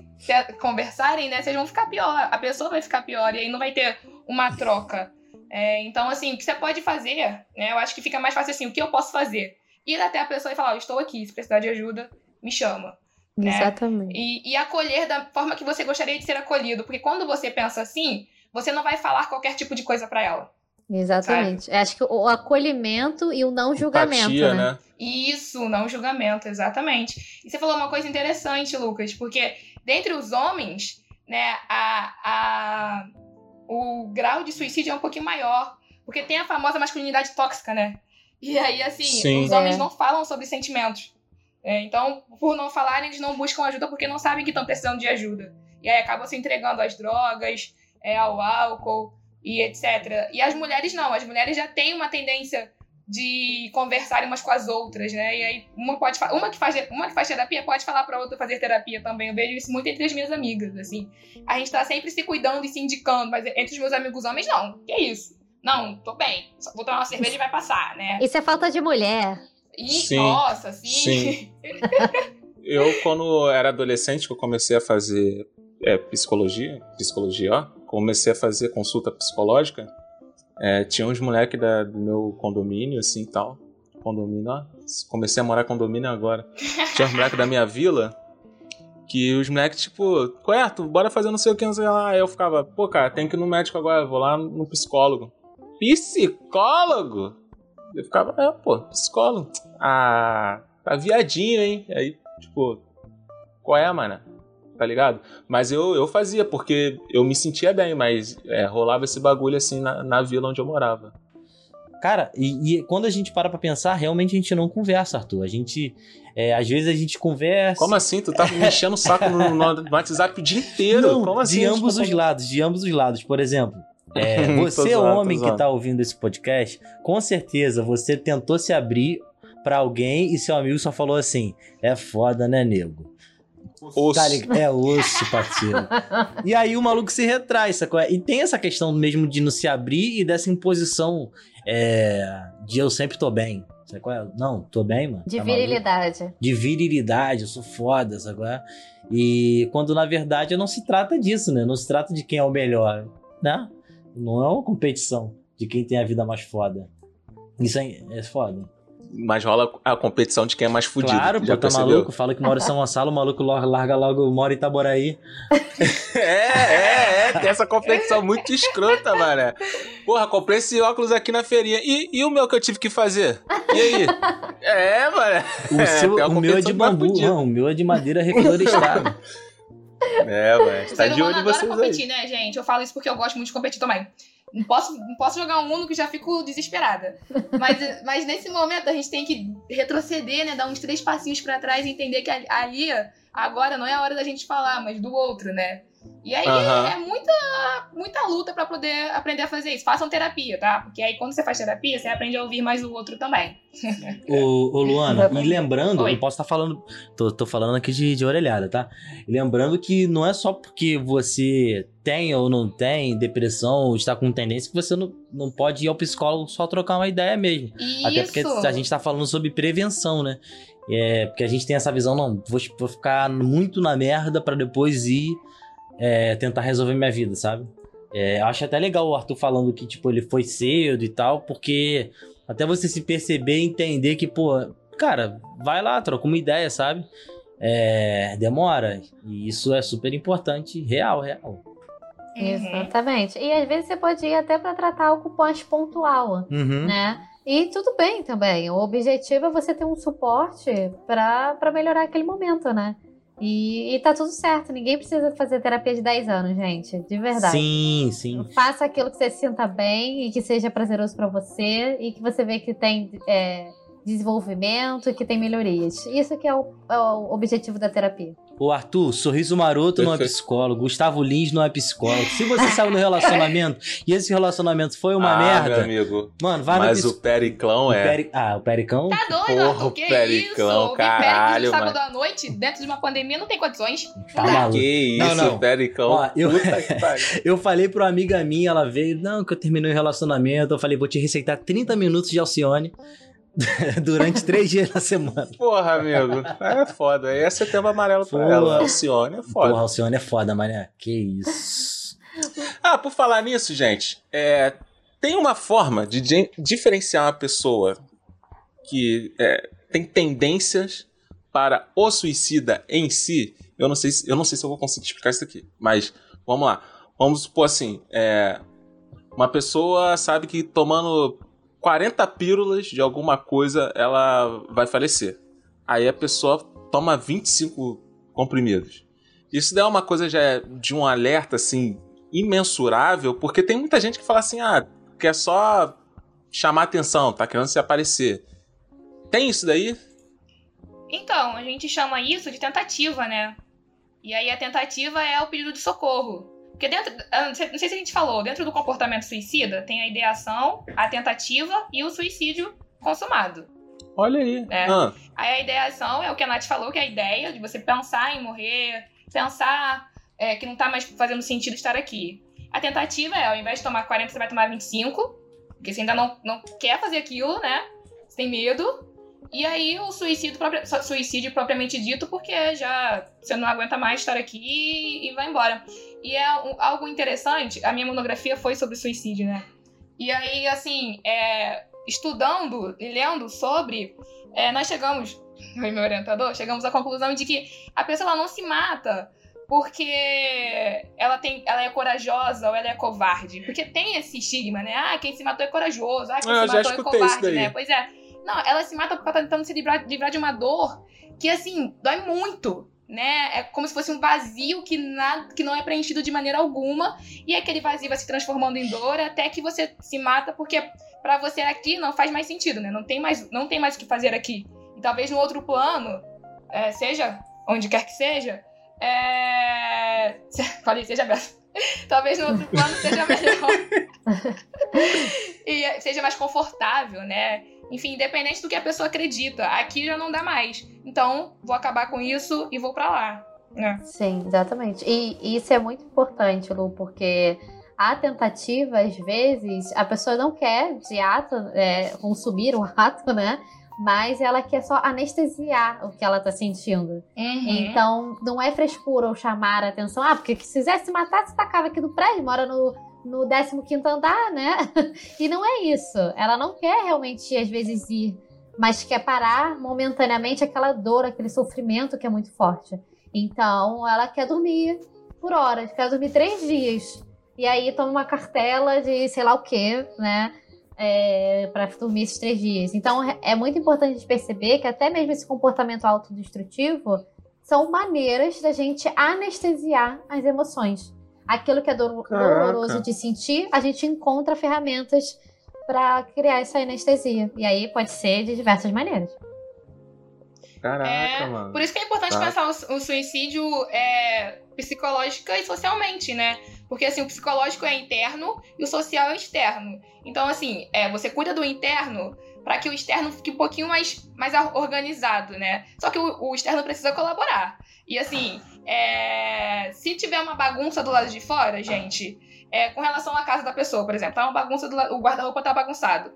conversarem, né, vocês vão ficar pior, a pessoa vai ficar pior e aí não vai ter uma troca. É, então, assim, o que você pode fazer, né, eu acho que fica mais fácil assim, o que eu posso fazer? Ir até a pessoa e falar, oh, estou aqui, se precisar de ajuda, me chama. Né? Exatamente. E, e acolher da forma que você gostaria de ser acolhido, porque quando você pensa assim, você não vai falar qualquer tipo de coisa para ela. Exatamente. Acho que o acolhimento e o não julgamento, Empatia, né? né? Isso, não julgamento, exatamente. E você falou uma coisa interessante, Lucas, porque dentre os homens, né, a, a, o grau de suicídio é um pouquinho maior. Porque tem a famosa masculinidade tóxica, né? E aí, assim, Sim. os homens é. não falam sobre sentimentos. É, então, por não falarem, eles não buscam ajuda porque não sabem que estão precisando de ajuda. E aí acabam se entregando às drogas, é, ao álcool e etc. E as mulheres não, as mulheres já têm uma tendência de conversarem umas com as outras, né? E aí uma pode uma que faz uma que faz terapia pode falar para outra fazer terapia também. Eu vejo isso muito entre as minhas amigas, assim. A gente tá sempre se cuidando e se indicando, mas entre os meus amigos homens não. Que isso? Não, tô bem. Só vou tomar uma cerveja e vai passar, né? Isso é falta de mulher. E sim, nossa, sim. sim. eu quando era adolescente, eu comecei a fazer é, psicologia, psicologia, ó, comecei a fazer consulta psicológica, é, tinha uns moleques do meu condomínio, assim e tal. Condomínio, ó. Comecei a morar condomínio agora. Tinha uns moleques da minha vila Que os moleques, tipo, Coerto, bora fazer não sei o que, não sei lá. Aí eu ficava, pô, cara, tem que ir no médico agora, vou lá no psicólogo. Psicólogo? Eu ficava, é, pô, psicólogo. Ah, tá viadinho, hein? Aí, tipo, qual é, mano? Tá ligado? Mas eu, eu fazia, porque eu me sentia bem, mas é, rolava esse bagulho assim na, na vila onde eu morava. Cara, e, e, quando a gente para pra pensar, realmente a gente não conversa, Arthur. A gente. É, às vezes a gente conversa. Como assim? Tu tá me enchendo o saco no, no, WhatsApp o dia inteiro. Não, Como assim? De ambos os lados, de ambos os lados. Por exemplo, é, você, zoando, homem que tá ouvindo esse podcast, com certeza você tentou se abrir para alguém e seu amigo só falou assim: é foda, né, nego? Osso. Tá é osso, parceiro. e aí o maluco se retrai, sacou? E tem essa questão mesmo de não se abrir e dessa imposição é, de eu sempre tô bem. Sabe qual é? Não, tô bem, mano. De tá virilidade. Maluco? De virilidade, eu sou foda, sabe qual é? E quando na verdade não se trata disso, né? Não se trata de quem é o melhor, né? Não é uma competição de quem tem a vida mais foda. Isso é, é foda. Mas rola a competição de quem é mais fudido. Claro, pô, tá maluco? Fala que mora em São Gonçalo, o maluco larga logo, mora em Itaboraí. é, é, é. Tem essa competição muito escrota, mano. Porra, comprei esse óculos aqui na feirinha. E, e o meu que eu tive que fazer? E aí? É, mano. O, seu, é, o meu é de bambu, não. O meu é de madeira reflorestada. É, mas tá de olho em vocês competir, aí. né, gente? Eu falo isso porque eu gosto muito de competir também. Não posso, não posso jogar um Uno que já fico desesperada. Mas, mas nesse momento a gente tem que retroceder, né? Dar uns três passinhos para trás e entender que ali, agora não é a hora da gente falar, mas do outro, né? E aí uhum. é muita, muita luta para poder aprender a fazer isso. Façam terapia, tá? Porque aí quando você faz terapia, você aprende a ouvir mais o outro também. ô, Luana, e lembrando, Oi. eu posso estar tá falando, tô, tô falando aqui de, de orelhada, tá? lembrando que não é só porque você tem ou não tem depressão, ou está com tendência, que você não, não pode ir ao psicólogo só trocar uma ideia mesmo. Isso. Até porque a gente tá falando sobre prevenção, né? É, porque a gente tem essa visão, não, vou, vou ficar muito na merda para depois ir é, tentar resolver minha vida, sabe? É, acho até legal o Arthur falando que, tipo, ele foi cedo e tal, porque até você se perceber e entender que, pô, cara, vai lá, troca uma ideia, sabe? É, demora. E isso é super importante, real, real. Uhum. Exatamente. E às vezes você pode ir até para tratar algo mais pontual, uhum. né? E tudo bem também. O objetivo é você ter um suporte para melhorar aquele momento, né? E, e tá tudo certo, ninguém precisa fazer terapia de 10 anos, gente, de verdade. Sim, sim. Faça aquilo que você sinta bem e que seja prazeroso para você e que você vê que tem é, desenvolvimento, que tem melhorias. Isso que é o, é o objetivo da terapia. O Arthur, sorriso maroto não é psicólogo, Gustavo Lins não é psicólogo. Se você saiu no relacionamento e esse relacionamento foi uma ah, merda. Meu amigo. Mano, vai Mas no o Periclão é. O peri... Ah, o Pericão? Tá doido, Porra, Arthur? Que o Periclão, isso? caralho, no sábado mano. à noite, dentro de uma pandemia, não tem condições. Tá maluco. Que isso, não, não. o Periclão. Ó, eu... Eu falei pra uma amiga minha, ela veio, não, que eu terminei o relacionamento. Eu falei, vou te receitar 30 minutos de Alcione. durante três dias na semana. Porra, amigo. É foda. É setembro amarelo pra Porra. ela. Alcione é foda. Porra, Alcione é foda, mané. Que isso. Ah, por falar nisso, gente, é, tem uma forma de di diferenciar uma pessoa que é, tem tendências para o suicida em si. Eu não sei se, eu não sei se eu vou conseguir explicar isso aqui, mas vamos lá. Vamos supor assim, é, uma pessoa sabe que tomando 40 pílulas de alguma coisa, ela vai falecer. Aí a pessoa toma 25 comprimidos. Isso daí é uma coisa já é de um alerta assim imensurável, porque tem muita gente que fala assim: "Ah, quer só chamar atenção, tá querendo se aparecer". Tem isso daí? Então, a gente chama isso de tentativa, né? E aí a tentativa é o pedido de socorro. Porque dentro. Não sei, não sei se a gente falou, dentro do comportamento suicida tem a ideação, a tentativa e o suicídio consumado. Olha aí. Né? Ah. Aí a ideação é o que a Nath falou, que é a ideia de você pensar em morrer, pensar é, que não tá mais fazendo sentido estar aqui. A tentativa é, ao invés de tomar 40, você vai tomar 25, porque você ainda não, não quer fazer aquilo, né? Você tem medo. E aí o suicídio, suicídio propriamente dito, porque já você não aguenta mais estar aqui e vai embora. E é algo interessante, a minha monografia foi sobre suicídio, né? E aí, assim, é, estudando e lendo sobre, é, nós chegamos, eu e meu orientador, chegamos à conclusão de que a pessoa não se mata porque ela tem, ela é corajosa ou ela é covarde. Porque tem esse estigma, né? Ah, quem se matou é corajoso, ah, quem Ah, eu se matou é covarde, né? Pois é. Não, ela se mata porque ela tá tentando se livrar, livrar de uma dor que, assim, dói muito. Né? É como se fosse um vazio que, nada, que não é preenchido de maneira alguma, e aquele vazio vai se transformando em dor até que você se mata, porque pra você aqui não faz mais sentido, né? Não tem mais, não tem mais o que fazer aqui. E talvez no outro plano, é, seja onde quer que seja, é... Falei, seja aberto. Talvez no outro plano seja melhor. e seja mais confortável, né? Enfim, independente do que a pessoa acredita. Aqui já não dá mais. Então, vou acabar com isso e vou pra lá. né? Sim, exatamente. E, e isso é muito importante, Lu, porque a tentativa, às vezes, a pessoa não quer de ato, é, consumir o ato, né? Mas ela quer só anestesiar o que ela tá sentindo. Uhum. Então, não é frescura ou chamar a atenção. Ah, porque se quisesse matar, se tacava aqui no prédio, mora no, no 15 andar, né? E não é isso. Ela não quer realmente, às vezes, ir, mas quer parar momentaneamente aquela dor, aquele sofrimento que é muito forte. Então, ela quer dormir por horas, quer dormir três dias. E aí toma uma cartela de sei lá o quê, né? É, para dormir esses três dias. Então, é muito importante perceber que até mesmo esse comportamento autodestrutivo são maneiras da gente anestesiar as emoções. Aquilo que é doloroso de sentir, a gente encontra ferramentas para criar essa anestesia. E aí pode ser de diversas maneiras. Caraca, É, mano. Por isso que é importante Tá. pensar o, o suicídio é, psicológica e socialmente, né? Porque assim, o psicológico é interno e o social é externo. Então, assim, é, você cuida do interno para que o externo fique um pouquinho mais, mais organizado, né? Só que o, o externo precisa colaborar. E assim, é, se tiver uma bagunça do lado de fora, gente, é, com relação à casa da pessoa, por exemplo, tá uma bagunça do o guarda-roupa tá bagunçado.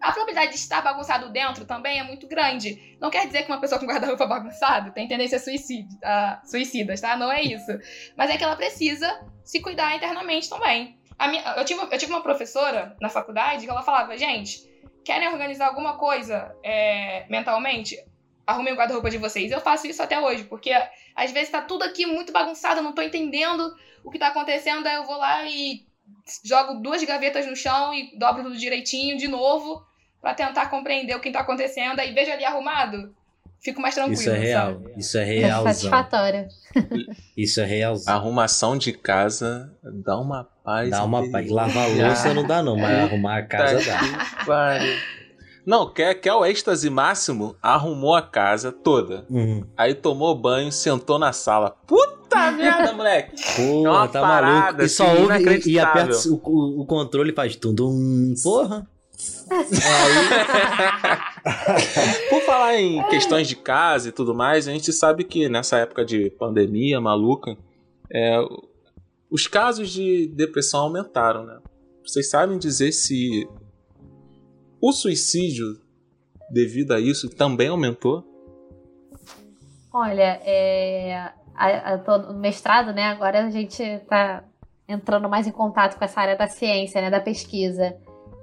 A probabilidade de estar bagunçado dentro também é muito grande. Não quer dizer que uma pessoa com guarda-roupa bagunçado tem tendência a suicídio, a suicidas, tá? Não é isso. Mas é que ela precisa se cuidar internamente também. Minha, eu, tive, eu tive uma professora na faculdade que ela falava, gente, querem organizar alguma coisa é, mentalmente? Arrumem o guarda-roupa de vocês. Eu faço isso até hoje, porque às vezes tá tudo aqui muito bagunçado, eu não tô entendendo o que tá acontecendo, aí eu vou lá e jogo duas gavetas no chão e dobro tudo direitinho de novo pra tentar compreender o que tá acontecendo, aí vejo ali arrumado, fico mais tranquilo. Isso é real. sabe? Isso é É realzão. satisfatório. Isso é realzão. Arrumação de casa dá uma paz. Dá uma paz. Lavar a louça não dá, não, mas arrumar a casa dá. pariu. Não, quer, quer o êxtase máximo? Arrumou a casa toda. Uhum. Aí tomou banho, sentou na sala. Puta merda, moleque! É uma Porra, tá parada, maluco. E só assim, ouve e, e aperta o, o, o controle e faz tum-dum. Porra. Por falar em questões de casa e tudo mais, a gente sabe que nessa época de pandemia maluca, é, os casos de depressão aumentaram, né? Vocês sabem dizer se o suicídio, devido a isso, também aumentou? Olha, é, a, tô no mestrado, né? Agora a gente tá entrando mais em contato com essa área da ciência, né? Da pesquisa.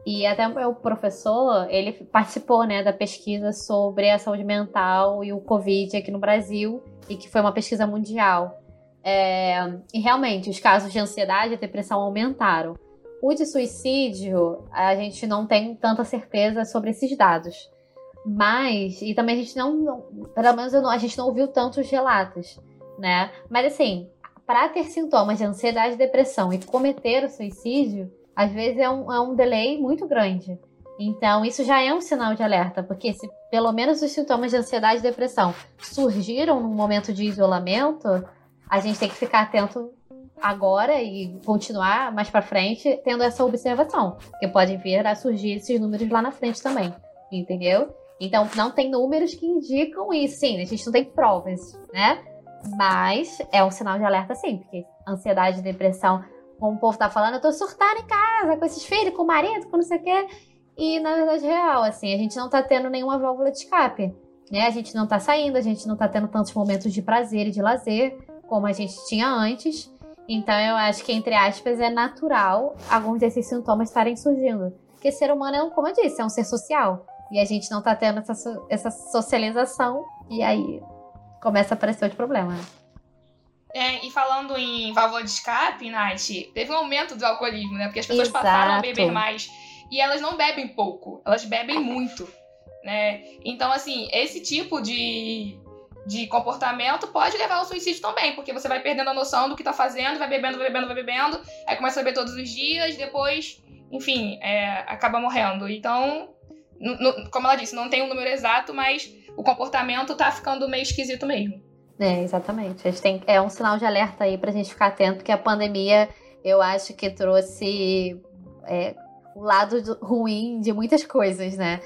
E até o meu professor, ele participou, né, da pesquisa sobre a saúde mental e o Covid aqui no Brasil, e que foi uma pesquisa mundial. É, e realmente, os casos de ansiedade e depressão aumentaram. O de suicídio, a gente não tem tanta certeza sobre esses dados. Mas, e também a gente não, não pelo menos não- a gente não ouviu tantos relatos, né? Mas assim, para ter sintomas de ansiedade e depressão e cometer o suicídio, às vezes é um, é um delay muito grande. Então, isso já é um sinal de alerta, porque se pelo menos os sintomas de ansiedade e depressão surgiram num momento de isolamento, a gente tem que ficar atento agora e continuar mais para frente tendo essa observação, porque pode vir a surgir esses números lá na frente também, entendeu? Então, não tem números que indicam isso, sim, a gente não tem provas, né? Mas é um sinal de alerta, sim, porque ansiedade e depressão, como o povo tá falando, eu tô surtando em casa com esses filhos, com o marido, com não sei o quê. E na verdade é real, assim, a gente não tá tendo nenhuma válvula de escape. Né? A gente não tá saindo, a gente não tá tendo tantos momentos de prazer e de lazer como a gente tinha antes. Então eu acho que, entre aspas, é natural alguns desses sintomas estarem surgindo. porque ser humano é, um, como eu disse, é um ser social. E a gente não tá tendo essa, essa socialização, e aí começa a aparecer outro problema, né? É, e falando em válvula de escape, Nath, teve um aumento do alcoolismo, né? Porque as pessoas Exato. passaram a beber mais. E elas não bebem pouco, elas bebem muito, né? Então, assim, esse tipo de, de comportamento pode levar ao suicídio também, porque você vai perdendo a noção do que tá fazendo, vai bebendo, vai bebendo, vai bebendo, aí começa a beber todos os dias, depois, enfim, é, acaba morrendo. Então, como ela disse, não tem um número exato, mas o comportamento tá ficando meio esquisito mesmo. É, exatamente. A gente tem, é um sinal de alerta aí pra gente ficar atento que a pandemia, eu acho que trouxe é, o lado ruim de muitas coisas, né?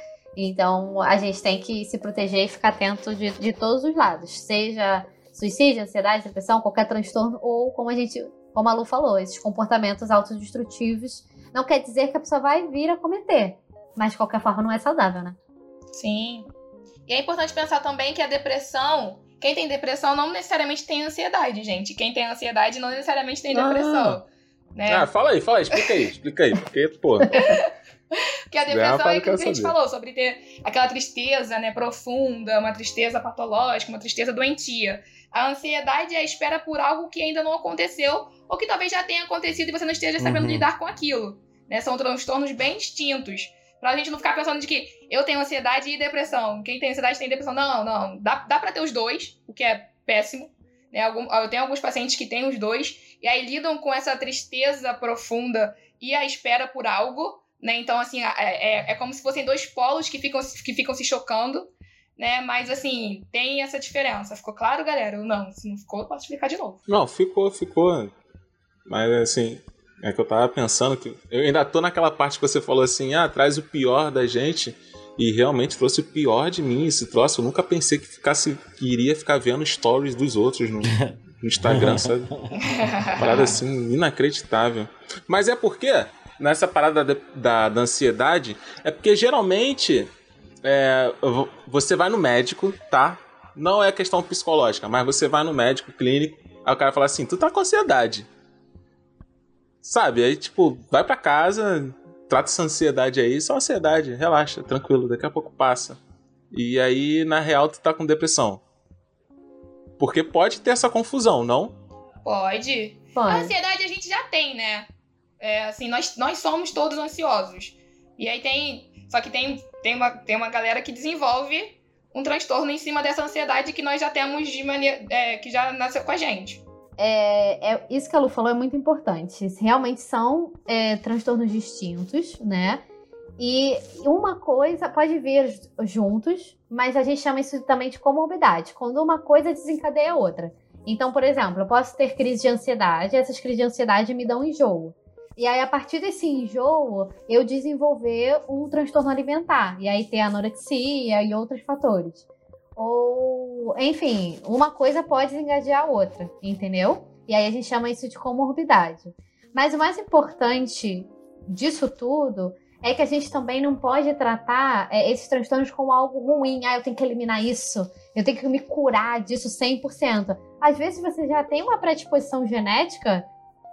Então a gente tem que se proteger e ficar atento de, de todos os lados, seja suicídio, ansiedade, depressão, qualquer transtorno, ou como a gente, como a Lu falou, esses comportamentos autodestrutivos. Não quer dizer que a pessoa vai vir a cometer, mas de qualquer forma não é saudável, né? Sim. E é importante pensar também que a depressão quem tem depressão não necessariamente tem ansiedade, gente. Quem tem ansiedade não necessariamente tem depressão. Ah. Né? Ah, fala aí, fala aí, explica aí, explica aí. Porque, pô. Porque a depressão é aquilo que a gente falou, sobre ter aquela tristeza né, profunda, uma tristeza patológica, uma tristeza doentia. A ansiedade é a espera por algo que ainda não aconteceu, ou que talvez já tenha acontecido e você não esteja sabendo uhum. lidar com aquilo. Né? São transtornos bem distintos. Pra gente não ficar pensando de que eu tenho ansiedade e depressão. Quem tem ansiedade tem depressão. Não, não. Dá, dá pra ter os dois, o que é péssimo. Né? Algum, eu tenho alguns pacientes que têm os dois, e aí lidam com essa tristeza profunda e a espera por algo. Né? Então, assim, é, é, é como se fossem dois polos que ficam, que ficam se chocando. Né? Mas assim, tem essa diferença. Ficou claro, galera? Não, se não ficou, eu posso explicar de novo. Não, ficou, ficou. Mas assim, é que eu tava pensando que. Eu ainda tô naquela parte que você falou assim: ah, traz o pior da gente. E realmente trouxe o pior de mim esse troço. Eu nunca pensei que ficasse, que iria ficar vendo stories dos outros no, no Instagram, sabe? Parada assim, inacreditável. Mas é porque, nessa parada da, da, da ansiedade, é porque geralmente é, você vai no médico, tá? Não é questão psicológica, mas você vai no médico clínico, aí o cara fala assim: tu tá com ansiedade. Sabe? Aí, tipo, vai para casa, trata essa ansiedade aí, só ansiedade, relaxa, tranquilo, daqui a pouco passa. E aí, na real, tu tá com depressão. Porque pode ter essa confusão, não? Pode. pode. A ansiedade a gente já tem, né? É, assim, nós, nós somos todos ansiosos. E aí tem. Só que tem, tem, uma, tem uma galera que desenvolve um transtorno em cima dessa ansiedade que nós já temos de maneira. É, que já nasceu com a gente é, é, isso que a Lu falou é muito importante. Realmente são é, transtornos distintos, né? E uma coisa pode vir juntos, mas a gente chama isso também de comorbidade, quando uma coisa desencadeia a outra. Então, por exemplo, eu posso ter crise de ansiedade, essas crises de ansiedade me dão enjoo. E aí, a partir desse enjoo, eu desenvolver um transtorno alimentar. E aí ter anorexia e outros fatores. Ou, enfim, uma coisa pode desengajar a outra, entendeu? E aí a gente chama isso de comorbidade. Mas o mais importante disso tudo é que a gente também não pode tratar é, esses transtornos como algo ruim. Ah, eu tenho que eliminar isso, eu tenho que me curar disso 100%. Às vezes você já tem uma predisposição genética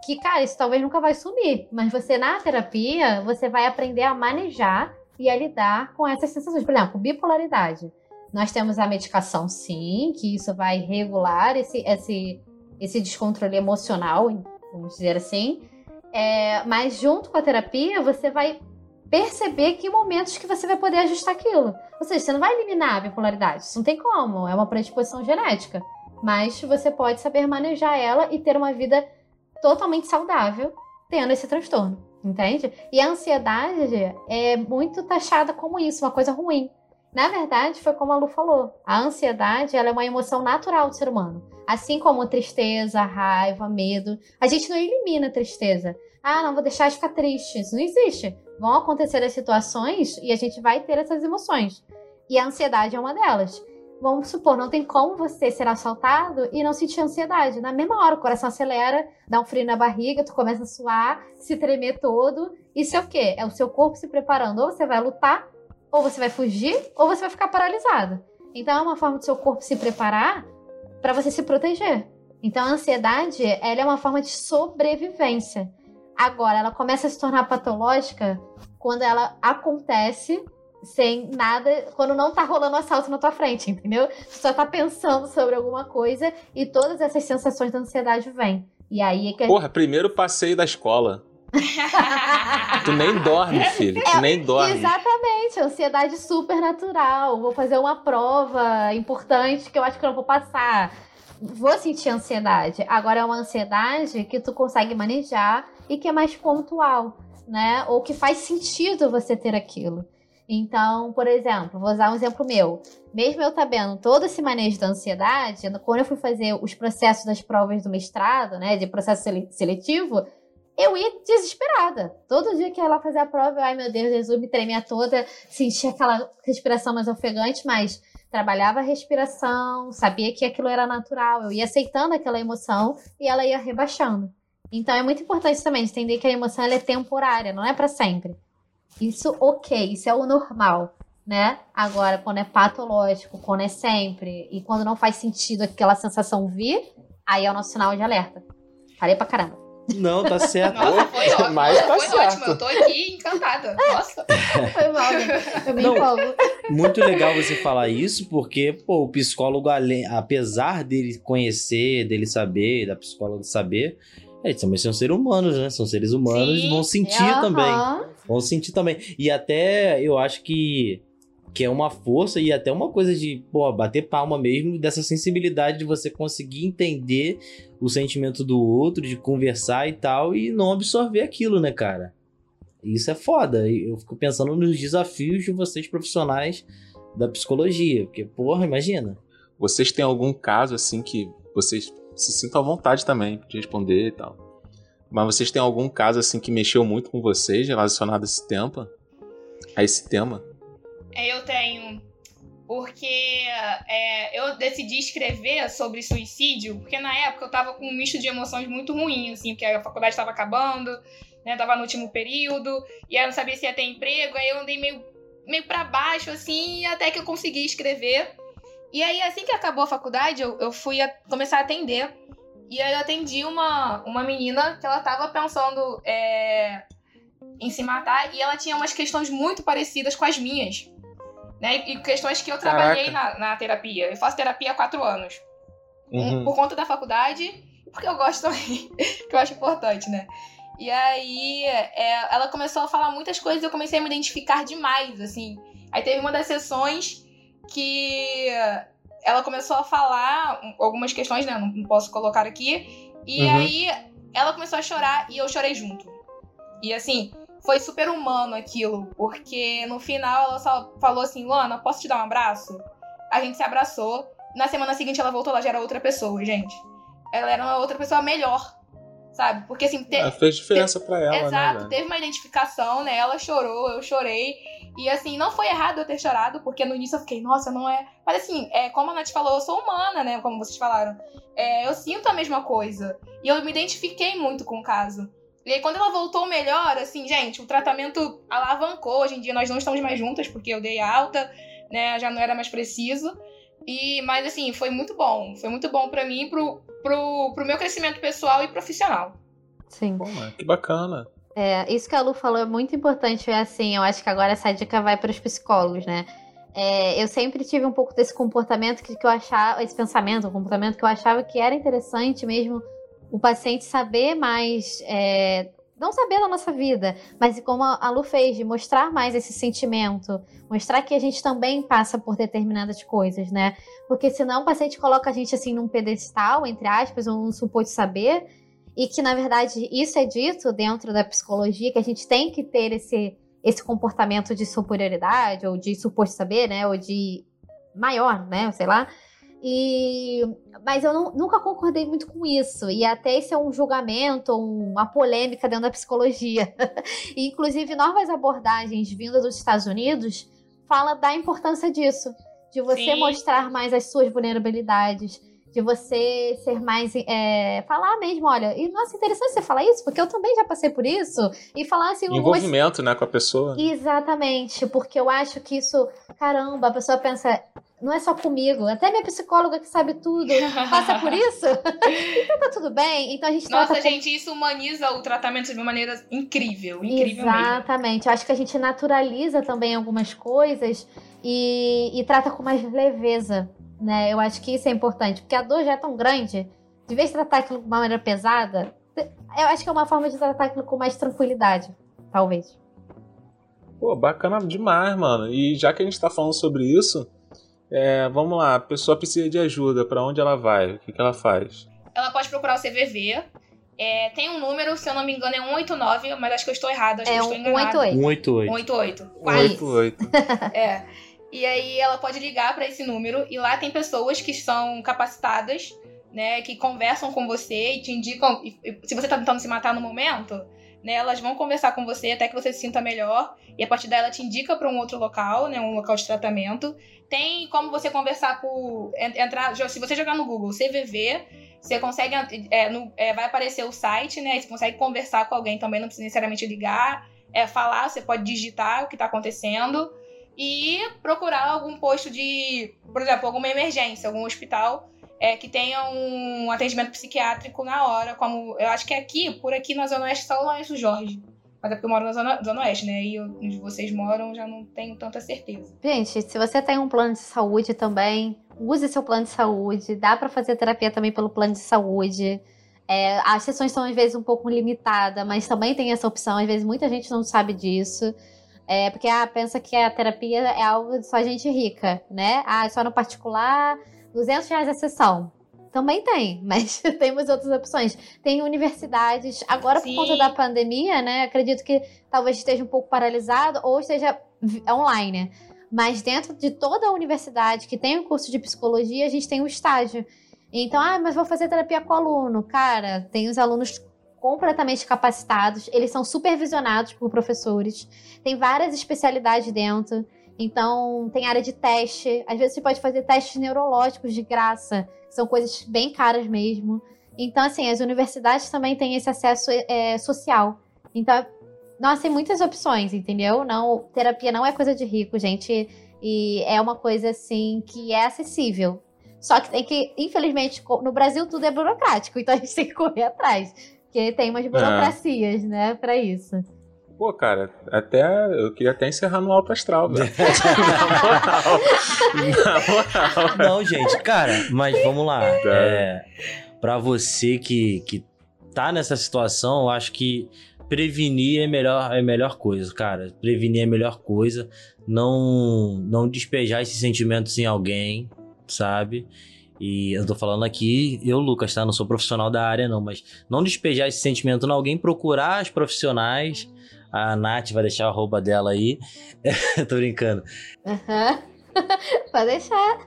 que, cara, isso talvez nunca vai sumir. Mas você, na terapia, você vai aprender a manejar e a lidar com essas sensações. Por exemplo, bipolaridade. Nós temos a medicação, sim, que isso vai regular esse, esse, esse descontrole emocional, vamos dizer assim. É, mas junto com a terapia, você vai perceber que momentos que você vai poder ajustar aquilo. Ou seja, você não vai eliminar a bipolaridade, isso não tem como, é uma predisposição genética. Mas você pode saber manejar ela e ter uma vida totalmente saudável tendo esse transtorno, entende? E a ansiedade é muito taxada como isso, uma coisa ruim. Na verdade, foi como a Lu falou, a ansiedade ela é uma emoção natural do ser humano. Assim como tristeza, raiva, medo. A gente não elimina a tristeza. Ah, não vou deixar de ficar triste. Isso não existe. Vão acontecer as situações e a gente vai ter essas emoções. E a ansiedade é uma delas. Vamos supor, não tem como você ser assaltado e não sentir ansiedade. Na mesma hora, o coração acelera, dá um frio na barriga, tu começa a suar, se tremer todo. Isso é o quê? É o seu corpo se preparando. Ou você vai lutar ou você vai fugir, ou você vai ficar paralisado. Então é uma forma do seu corpo se preparar para você se proteger. Então a ansiedade, ela é uma forma de sobrevivência. Agora, ela começa a se tornar patológica quando ela acontece sem nada, quando não tá rolando assalto na tua frente, entendeu? Tu só tá pensando sobre alguma coisa e todas essas sensações de ansiedade vêm. E aí é que. Porra, primeiro passeio da escola. tu nem dorme, filho. Tu nem dorme. Exatamente, ansiedade super natural. Vou fazer uma prova importante que eu acho que eu não vou passar. Vou sentir ansiedade. Agora é uma ansiedade que tu consegue manejar e que é mais pontual, né? Ou que faz sentido você ter aquilo. Então, por exemplo, vou usar um exemplo meu. Mesmo eu sabendo todo esse manejo da ansiedade, quando eu fui fazer os processos das provas do mestrado, né, de processo seletivo, eu ia desesperada. Todo dia que ela fazia a prova, eu, ai meu Deus, Jesus me tremia toda, sentia aquela respiração mais ofegante, mas trabalhava a respiração, sabia que aquilo era natural, eu ia aceitando aquela emoção e ela ia rebaixando. Então é muito importante também entender que a emoção é temporária, não é para sempre. Isso, ok, isso é o normal, né? Agora, quando é patológico, quando é sempre, e quando não faz sentido aquela sensação vir, aí é o nosso sinal de alerta. Falei pra caramba. Não, tá certo. Nossa, foi ótimo. Mas tá foi certo. ótimo. Eu tô aqui encantada. Nossa. Foi mal, né? Eu me Não. empolgo. Muito legal você falar isso, porque, pô, o psicólogo, além- apesar dele conhecer, dele saber, da psicóloga saber, eles também são seres humanos, né? São seres humanos Sim. e vão sentir Aham. também. Vão sentir também. E até eu acho que, que é uma força e até uma coisa de, pô, bater palma mesmo, dessa sensibilidade de você conseguir entender o sentimento do outro, de conversar e tal, e não absorver aquilo, né, cara? Isso é foda. Eu fico pensando nos desafios de vocês profissionais da psicologia. Porque, porra, imagina. Vocês têm algum caso assim que vocês se sintam à vontade também de responder e tal. Mas vocês têm algum caso assim que mexeu muito com vocês relacionado a esse tema? A esse tema? É, Eu tenho. Porque é, eu decidi escrever sobre suicídio, porque na época eu tava com um misto de emoções muito ruim, assim, porque a faculdade estava acabando, né? Tava no último período, e aí eu não sabia se ia ter emprego, aí eu andei meio, meio pra baixo, assim, até que eu consegui escrever. E aí, assim que acabou a faculdade, eu, eu fui a- começar a atender. E aí eu atendi uma, uma menina que ela tava pensando é, em se matar, e ela tinha umas questões muito parecidas com as minhas né? E questões que eu trabalhei na, na terapia. Eu faço terapia há quatro anos. Um, Uhum. Por conta da faculdade, porque eu gosto também, que eu acho importante, né? E aí, é, ela começou a falar muitas coisas e eu comecei a me identificar demais, assim. Aí teve uma das sessões que ela começou a falar um- algumas questões, né? Não, posso colocar aqui. E Uhum. aí, ela começou a chorar e eu chorei junto. E assim, foi super humano aquilo, porque no final ela só falou assim: Luana, posso te dar um abraço? A gente se abraçou. Na semana seguinte ela voltou, ela já era outra pessoa, gente. Ela era uma outra pessoa melhor, sabe? Porque assim, te- É, fez diferença pra ela, Exato, né? velho? teve uma identificação, né? Ela chorou, eu chorei. E assim, não foi errado eu ter chorado, porque no início eu fiquei, nossa, não é. Mas assim, é, como a Nath falou, eu sou humana, né? Como vocês falaram. É, eu sinto a mesma coisa. E eu me identifiquei muito com o caso. E aí, quando ela voltou melhor, assim, gente, o tratamento alavancou. Hoje em dia nós não estamos mais juntas, porque eu dei alta, né? Já não era mais preciso. E, mas assim, foi muito bom. Foi muito bom pra mim, e pro, pro, pro meu crescimento pessoal e profissional. Sim. Pô, mano, que bacana. É, isso que a Lu falou é muito importante. É assim, eu acho que agora essa dica vai para os psicólogos, né? É, eu sempre tive um pouco desse comportamento que, que eu achava, esse pensamento, um comportamento que eu achava que era interessante mesmo o paciente saber mais, é, não saber da nossa vida, mas como a Lu fez, de mostrar mais esse sentimento, mostrar que a gente também passa por determinadas coisas, né? Porque senão o paciente coloca a gente assim num pedestal, entre aspas, um suposto saber, e que na verdade isso é dito dentro da psicologia, que a gente tem que ter esse, esse comportamento de superioridade, ou de suposto saber, né? Ou de maior, né? Sei lá. E, mas eu não- nunca concordei muito com isso. E até esse é um julgamento, uma polêmica dentro da psicologia. e, inclusive, novas abordagens vindas dos Estados Unidos fala da importância disso. De você Sim. mostrar mais as suas vulnerabilidades. De você ser mais. é, falar mesmo, olha, e nossa, interessante você falar isso, porque eu também já passei por isso. E falar assim, Envolvimento, né, com a pessoa. Exatamente, porque eu acho que isso, caramba, a pessoa pensa, não é só comigo, até minha psicóloga que sabe tudo passa por isso. então tá tudo bem. Então a gente Nossa, gente, isso humaniza o tratamento de uma maneira incrível, incrível Exatamente. Mesmo. Eu acho que a gente naturaliza também algumas coisas e, e trata com mais leveza, né? Eu acho que isso é importante, porque a dor já é tão grande. De vez de tratar aquilo de uma maneira pesada, eu acho que é uma forma de tratar aquilo com mais tranquilidade, talvez. Pô, bacana demais, mano. E já que a gente tá falando sobre isso, é, vamos lá, a pessoa precisa de ajuda, para onde ela vai? O que, que ela faz? Ela pode procurar o CVV. É, tem um número, se eu não me engano, é 189, mas acho que eu estou errado, acho é que eu estou enganado. 188. 188. 188. é. E aí ela pode ligar para esse número e lá tem pessoas que são capacitadas, né, que conversam com você e te indicam se você tá tentando se matar no momento, né, elas vão conversar com você até que você se sinta melhor e a partir daí ela te indica para um outro local, né, um local de tratamento. Tem como você conversar por entrar, se você jogar no Google CVV, você consegue é, no, é, vai aparecer o site, né, você consegue conversar com alguém também, não precisa necessariamente ligar, é falar, você pode digitar o que está acontecendo e procurar algum posto de, por exemplo, alguma emergência, algum hospital é, que tenha um atendimento psiquiátrico na hora, como eu acho que é aqui, por aqui na Zona Oeste, só o Lourenço Jorge. Mas é porque eu moro na Zona, Zona Oeste, né? E onde vocês moram, já não tenho tanta certeza. Gente, se você tem um plano de saúde também, use seu plano de saúde. Dá para fazer terapia também pelo plano de saúde. É, as sessões são às vezes um pouco limitadas, mas também tem essa opção. Às vezes muita gente não sabe disso. É, porque ah, pensa que a terapia é algo de só gente rica, né? Ah, só no particular, 200 reais a sessão. Também tem, mas temos outras opções. Tem universidades, agora Sim. por conta da pandemia, né? Acredito que talvez esteja um pouco paralisado ou esteja online. Mas dentro de toda a universidade que tem o um curso de psicologia, a gente tem um estágio. Então, ah, mas vou fazer terapia com aluno. Cara, tem os alunos completamente capacitados, eles são supervisionados por professores, tem várias especialidades dentro. Então, tem área de teste. Às vezes você pode fazer testes neurológicos de graça, são coisas bem caras mesmo. Então, assim, as universidades também têm esse acesso é, social. Então, nossa, tem muitas opções, entendeu? Não, terapia não é coisa de rico, gente. E é uma coisa, assim, que é acessível. Só que tem que, infelizmente, no Brasil tudo é burocrático, então a gente tem que correr atrás. Porque tem umas burocracias, é. né, para isso. Pô, cara, até eu queria até encerrar no alto astral, velho. Na moral. Não, gente, cara, mas vamos lá. Tá. É, para você que, que tá nessa situação, eu acho que prevenir é melhor é melhor coisa, cara. Prevenir é a melhor coisa. Não não despejar esses sentimentos em alguém, sabe? E eu tô falando aqui, eu, Lucas, tá? Não sou profissional da área, não, mas não despejar esse sentimento em alguém, procurar as profissionais. A Nath vai deixar a roupa dela aí. tô brincando. Aham. Uhum. Pode deixar.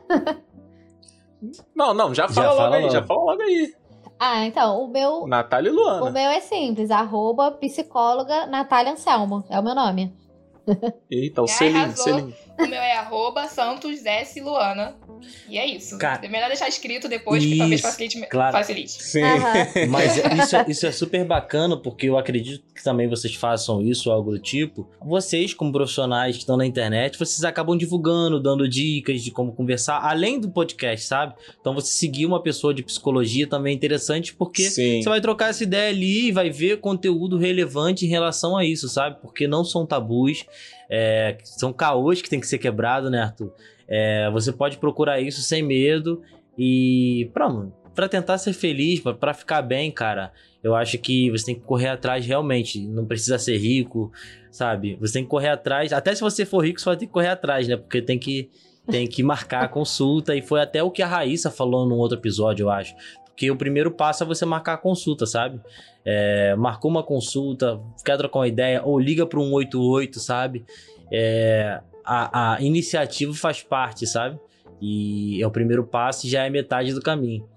Não, não, já fala, já logo fala aí, logo. já fala logo aí. Ah, então, o meu. Natália e Luana. O meu é simples, arroba psicóloga Natália Anselmo. É o meu nome. Eita, o Selim, Selim. O meu é arroba Santos S. Luana. E é isso. Cara, é melhor deixar escrito depois, isso, que talvez facilite. Claro. facilite. Sim. Uhum. Mas isso, é, isso é super bacana, porque eu acredito que também vocês façam isso, algo do tipo. Vocês, como profissionais que estão na internet, vocês acabam divulgando, dando dicas de como conversar, além do podcast, sabe? Então você seguir uma pessoa de psicologia também é interessante, porque Sim. você vai trocar essa ideia ali e vai ver conteúdo relevante em relação a isso, sabe? Porque não são tabus. É, são caôs que tem que ser quebrado, né, Arthur? É, você pode procurar isso sem medo e pronto, para tentar ser feliz, para ficar bem, cara. Eu acho que você tem que correr atrás realmente. Não precisa ser rico, sabe? Você tem que correr atrás. Até se você for rico, você vai ter que correr atrás, né? Porque tem que tem que marcar a consulta. E foi até o que a Raíssa falou num outro episódio, eu acho. Porque o primeiro passo é você marcar a consulta, sabe? É, marcou uma consulta, quer trocar uma ideia, ou liga para um 188, sabe? É, a, a iniciativa faz parte, sabe? E é o primeiro passo e já é metade do caminho.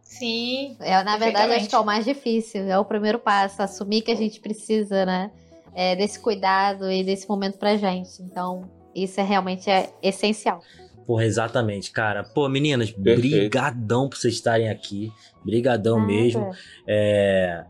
Sim. É, na verdade, acho que é o mais difícil. É o primeiro passo, assumir que a gente precisa, né? É, desse cuidado e desse momento pra gente. Então, isso é realmente é essencial. Porra, exatamente, cara. Pô, meninas, Perfeito. brigadão por vocês estarem aqui. Brigadão mesmo. É,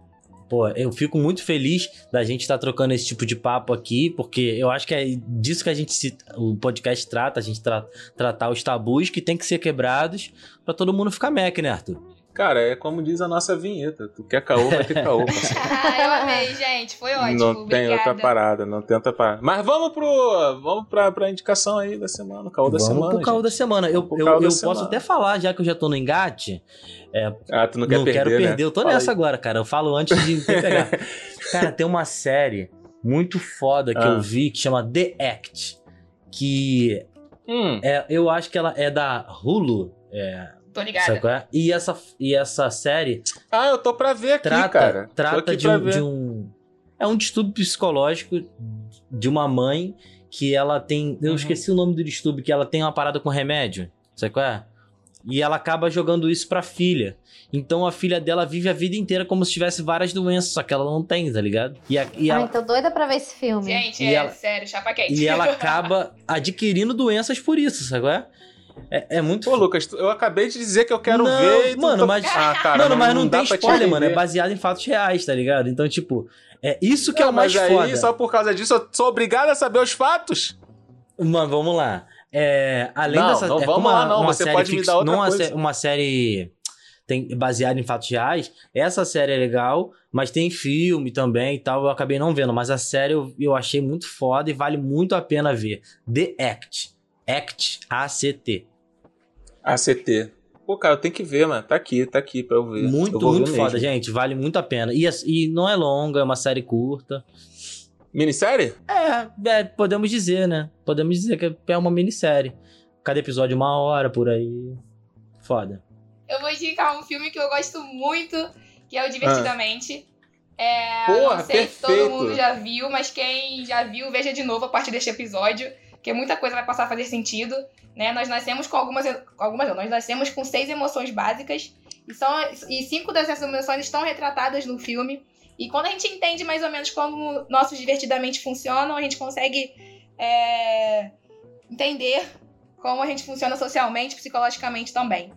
pô, eu fico muito feliz da gente estar tá trocando esse tipo de papo aqui, porque eu acho que é disso que a gente se, o podcast trata, a gente tra, tratar os tabus que tem que ser quebrados para todo mundo ficar mec, né, Arthur? Cara, é como diz a nossa vinheta. Tu quer caô, vai ter caô. ah, eu amei, gente. Foi ótimo. Não Obrigada. tem outra parada, não tem outra parada. Mas vamos pro. Vamos pra, pra indicação aí da semana, caô da vamos semana. Pro caô gente. da semana. Eu, eu, eu posso semana. até falar, já que eu já tô no engate. É, ah, tu não quer não perder. Não quero perder, né? eu tô Fala nessa aí. agora, cara. Eu falo antes de pegar. cara, tem uma série muito foda que Ah. eu vi que chama The Act. Que Hum, é, eu acho que ela é da Hulu. É, Tô qual é? E essa, e essa série Ah, eu tô pra ver aqui, trata, cara. Trata aqui de, um, de um. É um distúrbio psicológico de uma mãe que ela tem. Eu Uhum. esqueci o nome do distúrbio, que ela tem uma parada com remédio. Sabe qual é? E ela acaba jogando isso pra filha. Então a filha dela vive a vida inteira como se tivesse várias doenças, só que ela não tem, tá ligado? E, a- e Ai, ela, tô doida pra ver esse filme. Gente, E é ela- sério, chapa quente. e ela acaba adquirindo doenças por isso, sabe qual é? É, é muito. Pô, Lucas, eu acabei de dizer que eu quero Não, ver. mano, tá- mas- Ah, cara, mano, mas não, dá tem spoiler, mano. É baseado em fatos reais, tá ligado? Então, tipo, é isso que é Não, o mais mas aí, foda. só por causa disso, eu sou obrigado a saber os fatos? Mano, vamos lá. É, além Não, dessa. não é vamos lá, não. Você pode me fix- dar outra não coisa. uma série tem, baseada em fatos reais. Essa série é legal, mas tem filme também e tal. Eu acabei não vendo, mas a série eu, eu achei muito foda e vale muito a pena ver. The Act. Act, A-C-T. ACT. Pô, cara, eu tenho que ver, mano. Tá aqui, tá aqui pra eu ver. Muito, Eu ver muito mesmo. foda, gente. Vale muito a pena. E, e não é longa, é uma série curta. Minissérie? É, é, podemos dizer, né? Podemos dizer que é uma minissérie. Cada episódio uma hora por aí. Foda. Eu vou indicar um filme que eu gosto muito, que é o Divertidamente. É, Porra, não sei se todo perfeito. mundo já viu, mas quem já viu, veja de novo a partir deste episódio, porque muita coisa vai passar a fazer sentido. Né? Nós nascemos com algumas. Algumas não, nós nascemos com seis emoções básicas. E, são, e cinco dessas emoções estão retratadas no filme. E quando a gente entende mais ou menos como nossos divertidamente funcionam, a gente consegue é, entender como a gente funciona socialmente, psicologicamente também.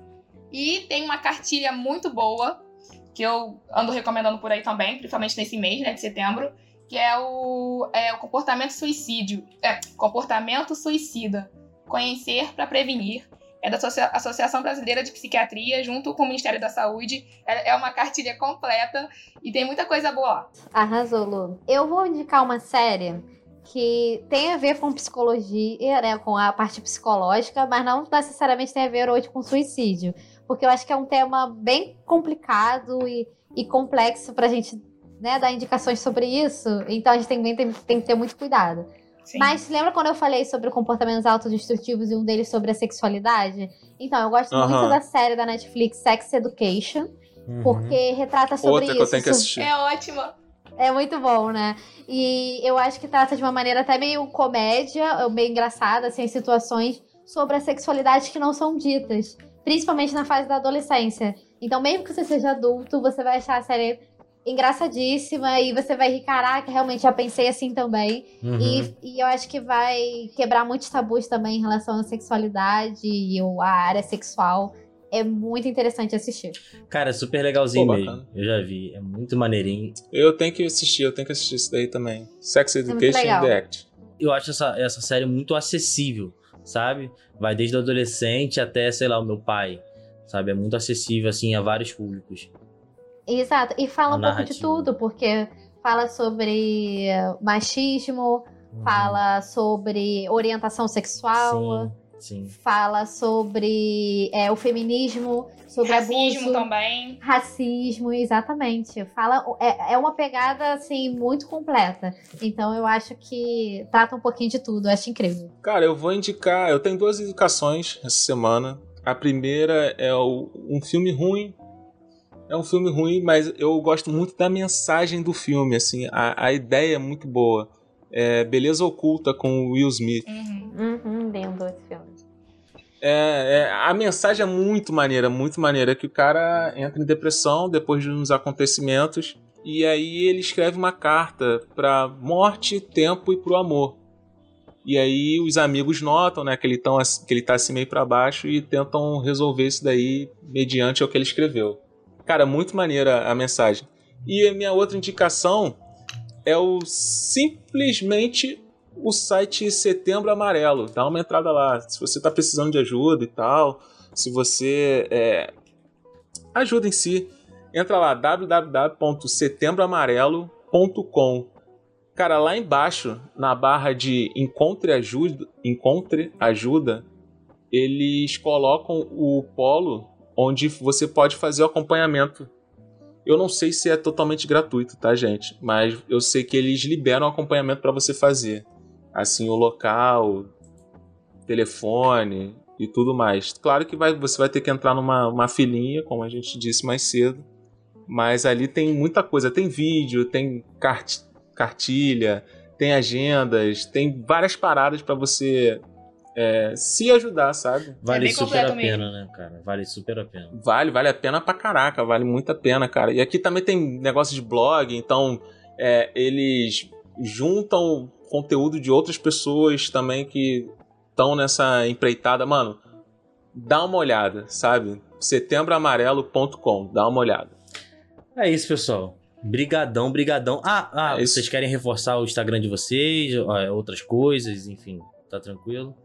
E tem uma cartilha muito boa, que eu ando recomendando por aí também, principalmente nesse mês, né, de setembro, que é o, é o comportamento suicídio. É, comportamento suicida. Conhecer para prevenir. É da Associa- Associação Brasileira de Psiquiatria, junto com o Ministério da Saúde. É, é uma cartilha completa e tem muita coisa boa lá. Arrasou, Lu. Eu vou indicar uma série que tem a ver com psicologia, né, com a parte psicológica, mas não necessariamente tem a ver hoje com suicídio, porque eu acho que é um tema bem complicado e, e complexo pra gente né, dar indicações sobre isso, então a gente tem, tem, tem que ter muito cuidado. Sim. Mas lembra quando eu falei sobre comportamentos autodestrutivos e um deles sobre a sexualidade? Então, eu gosto Aham. muito da série da Netflix Sex Education, Uhum. porque retrata sobre Outra isso. que eu tenho que assistir. É ótima. é muito bom, né? E eu acho que trata de uma maneira até meio comédia, meio engraçada, assim, as situações sobre a sexualidade que não são ditas. Principalmente na fase da adolescência. Então, mesmo que você seja adulto, você vai achar a série engraçadíssima e você vai rir, caraca, realmente já pensei assim também. Uhum. E, e eu acho que vai quebrar muitos tabus também em relação à sexualidade e o- a área sexual. É muito interessante assistir. Cara, é super legalzinho Pô, mesmo. Eu já vi. É muito maneirinho. Eu tenho que assistir, eu tenho que assistir isso daí também. Sex muito Education and the Act. Eu acho essa, essa série muito acessível, sabe? Vai desde o adolescente até, sei lá, o meu pai. Sabe? É muito acessível, assim, a vários públicos. Exato. E fala um pouco de tudo, porque fala sobre machismo, Uhum. fala sobre orientação sexual, Sim, sim. fala sobre é, o feminismo, sobre Racismo abuso. também. Racismo, exatamente. Fala, é, é uma pegada assim muito completa. Então eu acho que trata um pouquinho de tudo. Eu acho incrível. Cara, eu vou indicar. Eu tenho duas indicações essa semana. A primeira é o- um filme ruim. É um filme ruim, mas eu gosto muito da mensagem do filme. Assim, a, a ideia é muito boa. É Beleza Oculta com o Will Smith. Uhum. Uhum, lindo esse filme. É, é, a mensagem é muito maneira, muito maneira. Que o cara entra em depressão depois de uns acontecimentos. E aí ele escreve uma carta pra morte, tempo e pro amor. E aí os amigos notam, né, que ele, tão, que ele tá assim meio pra baixo e tentam resolver isso daí mediante o que ele escreveu. Cara, muito maneira a mensagem. E a minha outra indicação é o simplesmente o site Setembro Amarelo. Dá uma entrada lá. Se você está precisando de ajuda e tal, se você é, ajuda em si, entra lá www.setembroamarelo.com. Cara, lá embaixo, na barra de Encontre Ajuda, Encontre Ajuda, eles colocam o polo onde você pode fazer o acompanhamento. Eu não sei se é totalmente gratuito, tá, gente? Mas eu sei que eles liberam acompanhamento para você fazer. Assim, o local, telefone e tudo mais. Claro que vai, você vai ter que entrar numa uma filinha, como a gente disse mais cedo. Mas ali tem muita coisa. Tem vídeo, tem cart cartilha, tem agendas, tem várias paradas para você é, se ajudar, sabe? Vale É super a pena, né, cara? Vale super a pena. Vale, vale a pena pra caraca, vale muito a pena, cara. E aqui também tem negócio de blog, então é, eles juntam conteúdo de outras pessoas também que estão nessa empreitada. Mano, dá uma olhada, sabe? setembroamarelo.com, dá uma olhada. É isso, pessoal. Brigadão, brigadão. Ah, ah É vocês querem reforçar o Instagram de vocês, outras coisas, enfim, tá tranquilo?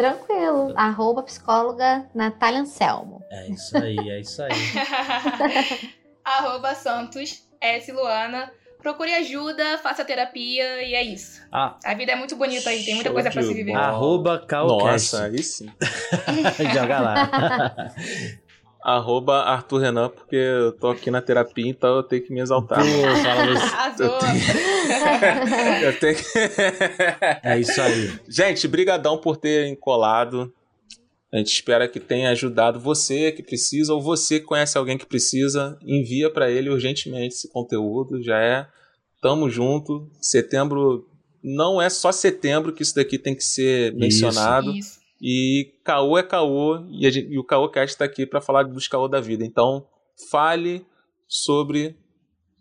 Tranquilo. Arroba psicóloga Natália Anselmo. É isso aí, é isso aí. Arroba Santos S. Luana. Procure ajuda, faça terapia e é isso. Ah, A vida é muito bonita aí, tem muita coisa pra se viver. arroba Calcast. Nossa, aí sim. Joga lá. Arroba Arthur Renan, porque eu tô aqui na terapia, então eu tenho que me exaltar. Pô, fala você. Arrasou. Eu tenho que... É isso aí. Gente, brigadão por terem colado. A gente espera que tenha ajudado você que precisa ou você que conhece alguém que precisa, envia para ele urgentemente esse conteúdo. Já é. Tamo junto. Setembro não é só setembro que isso daqui tem que ser mencionado. Isso. E caô é caô e, a gente- e o Caôcast está aqui para falar dos caô da vida. Então, fale sobre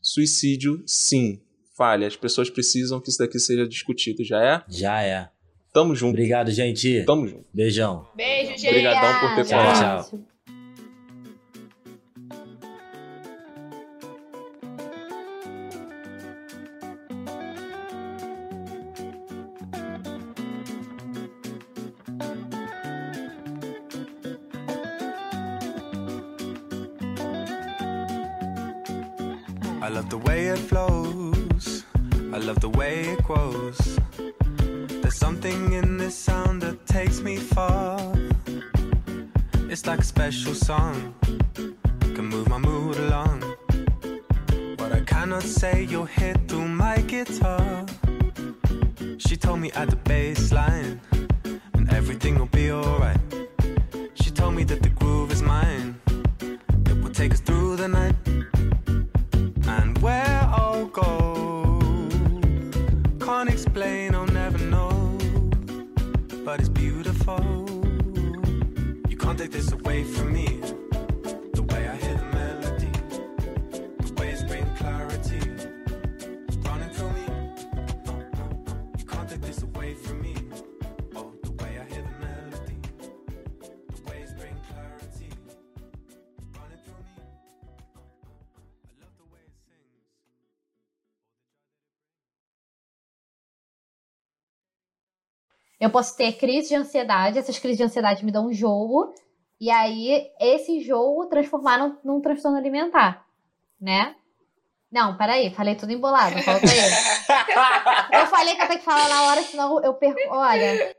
suicídio, sim. Fale. As pessoas precisam que isso daqui seja discutido. Já é? Já é. Tamo junto. Obrigado, gente. Tamo junto. Beijão. Beijo, gente. Obrigadão por ter Tchau, colado. tchau. Like special song. Eu posso ter crise de ansiedade, essas crises de ansiedade me dão um enjoo, e aí esse enjoo transformar num, num transtorno alimentar, né? Não, peraí, falei tudo embolado, volta aí. Eu falei que eu tenho que falar na hora, senão eu perco. Olha,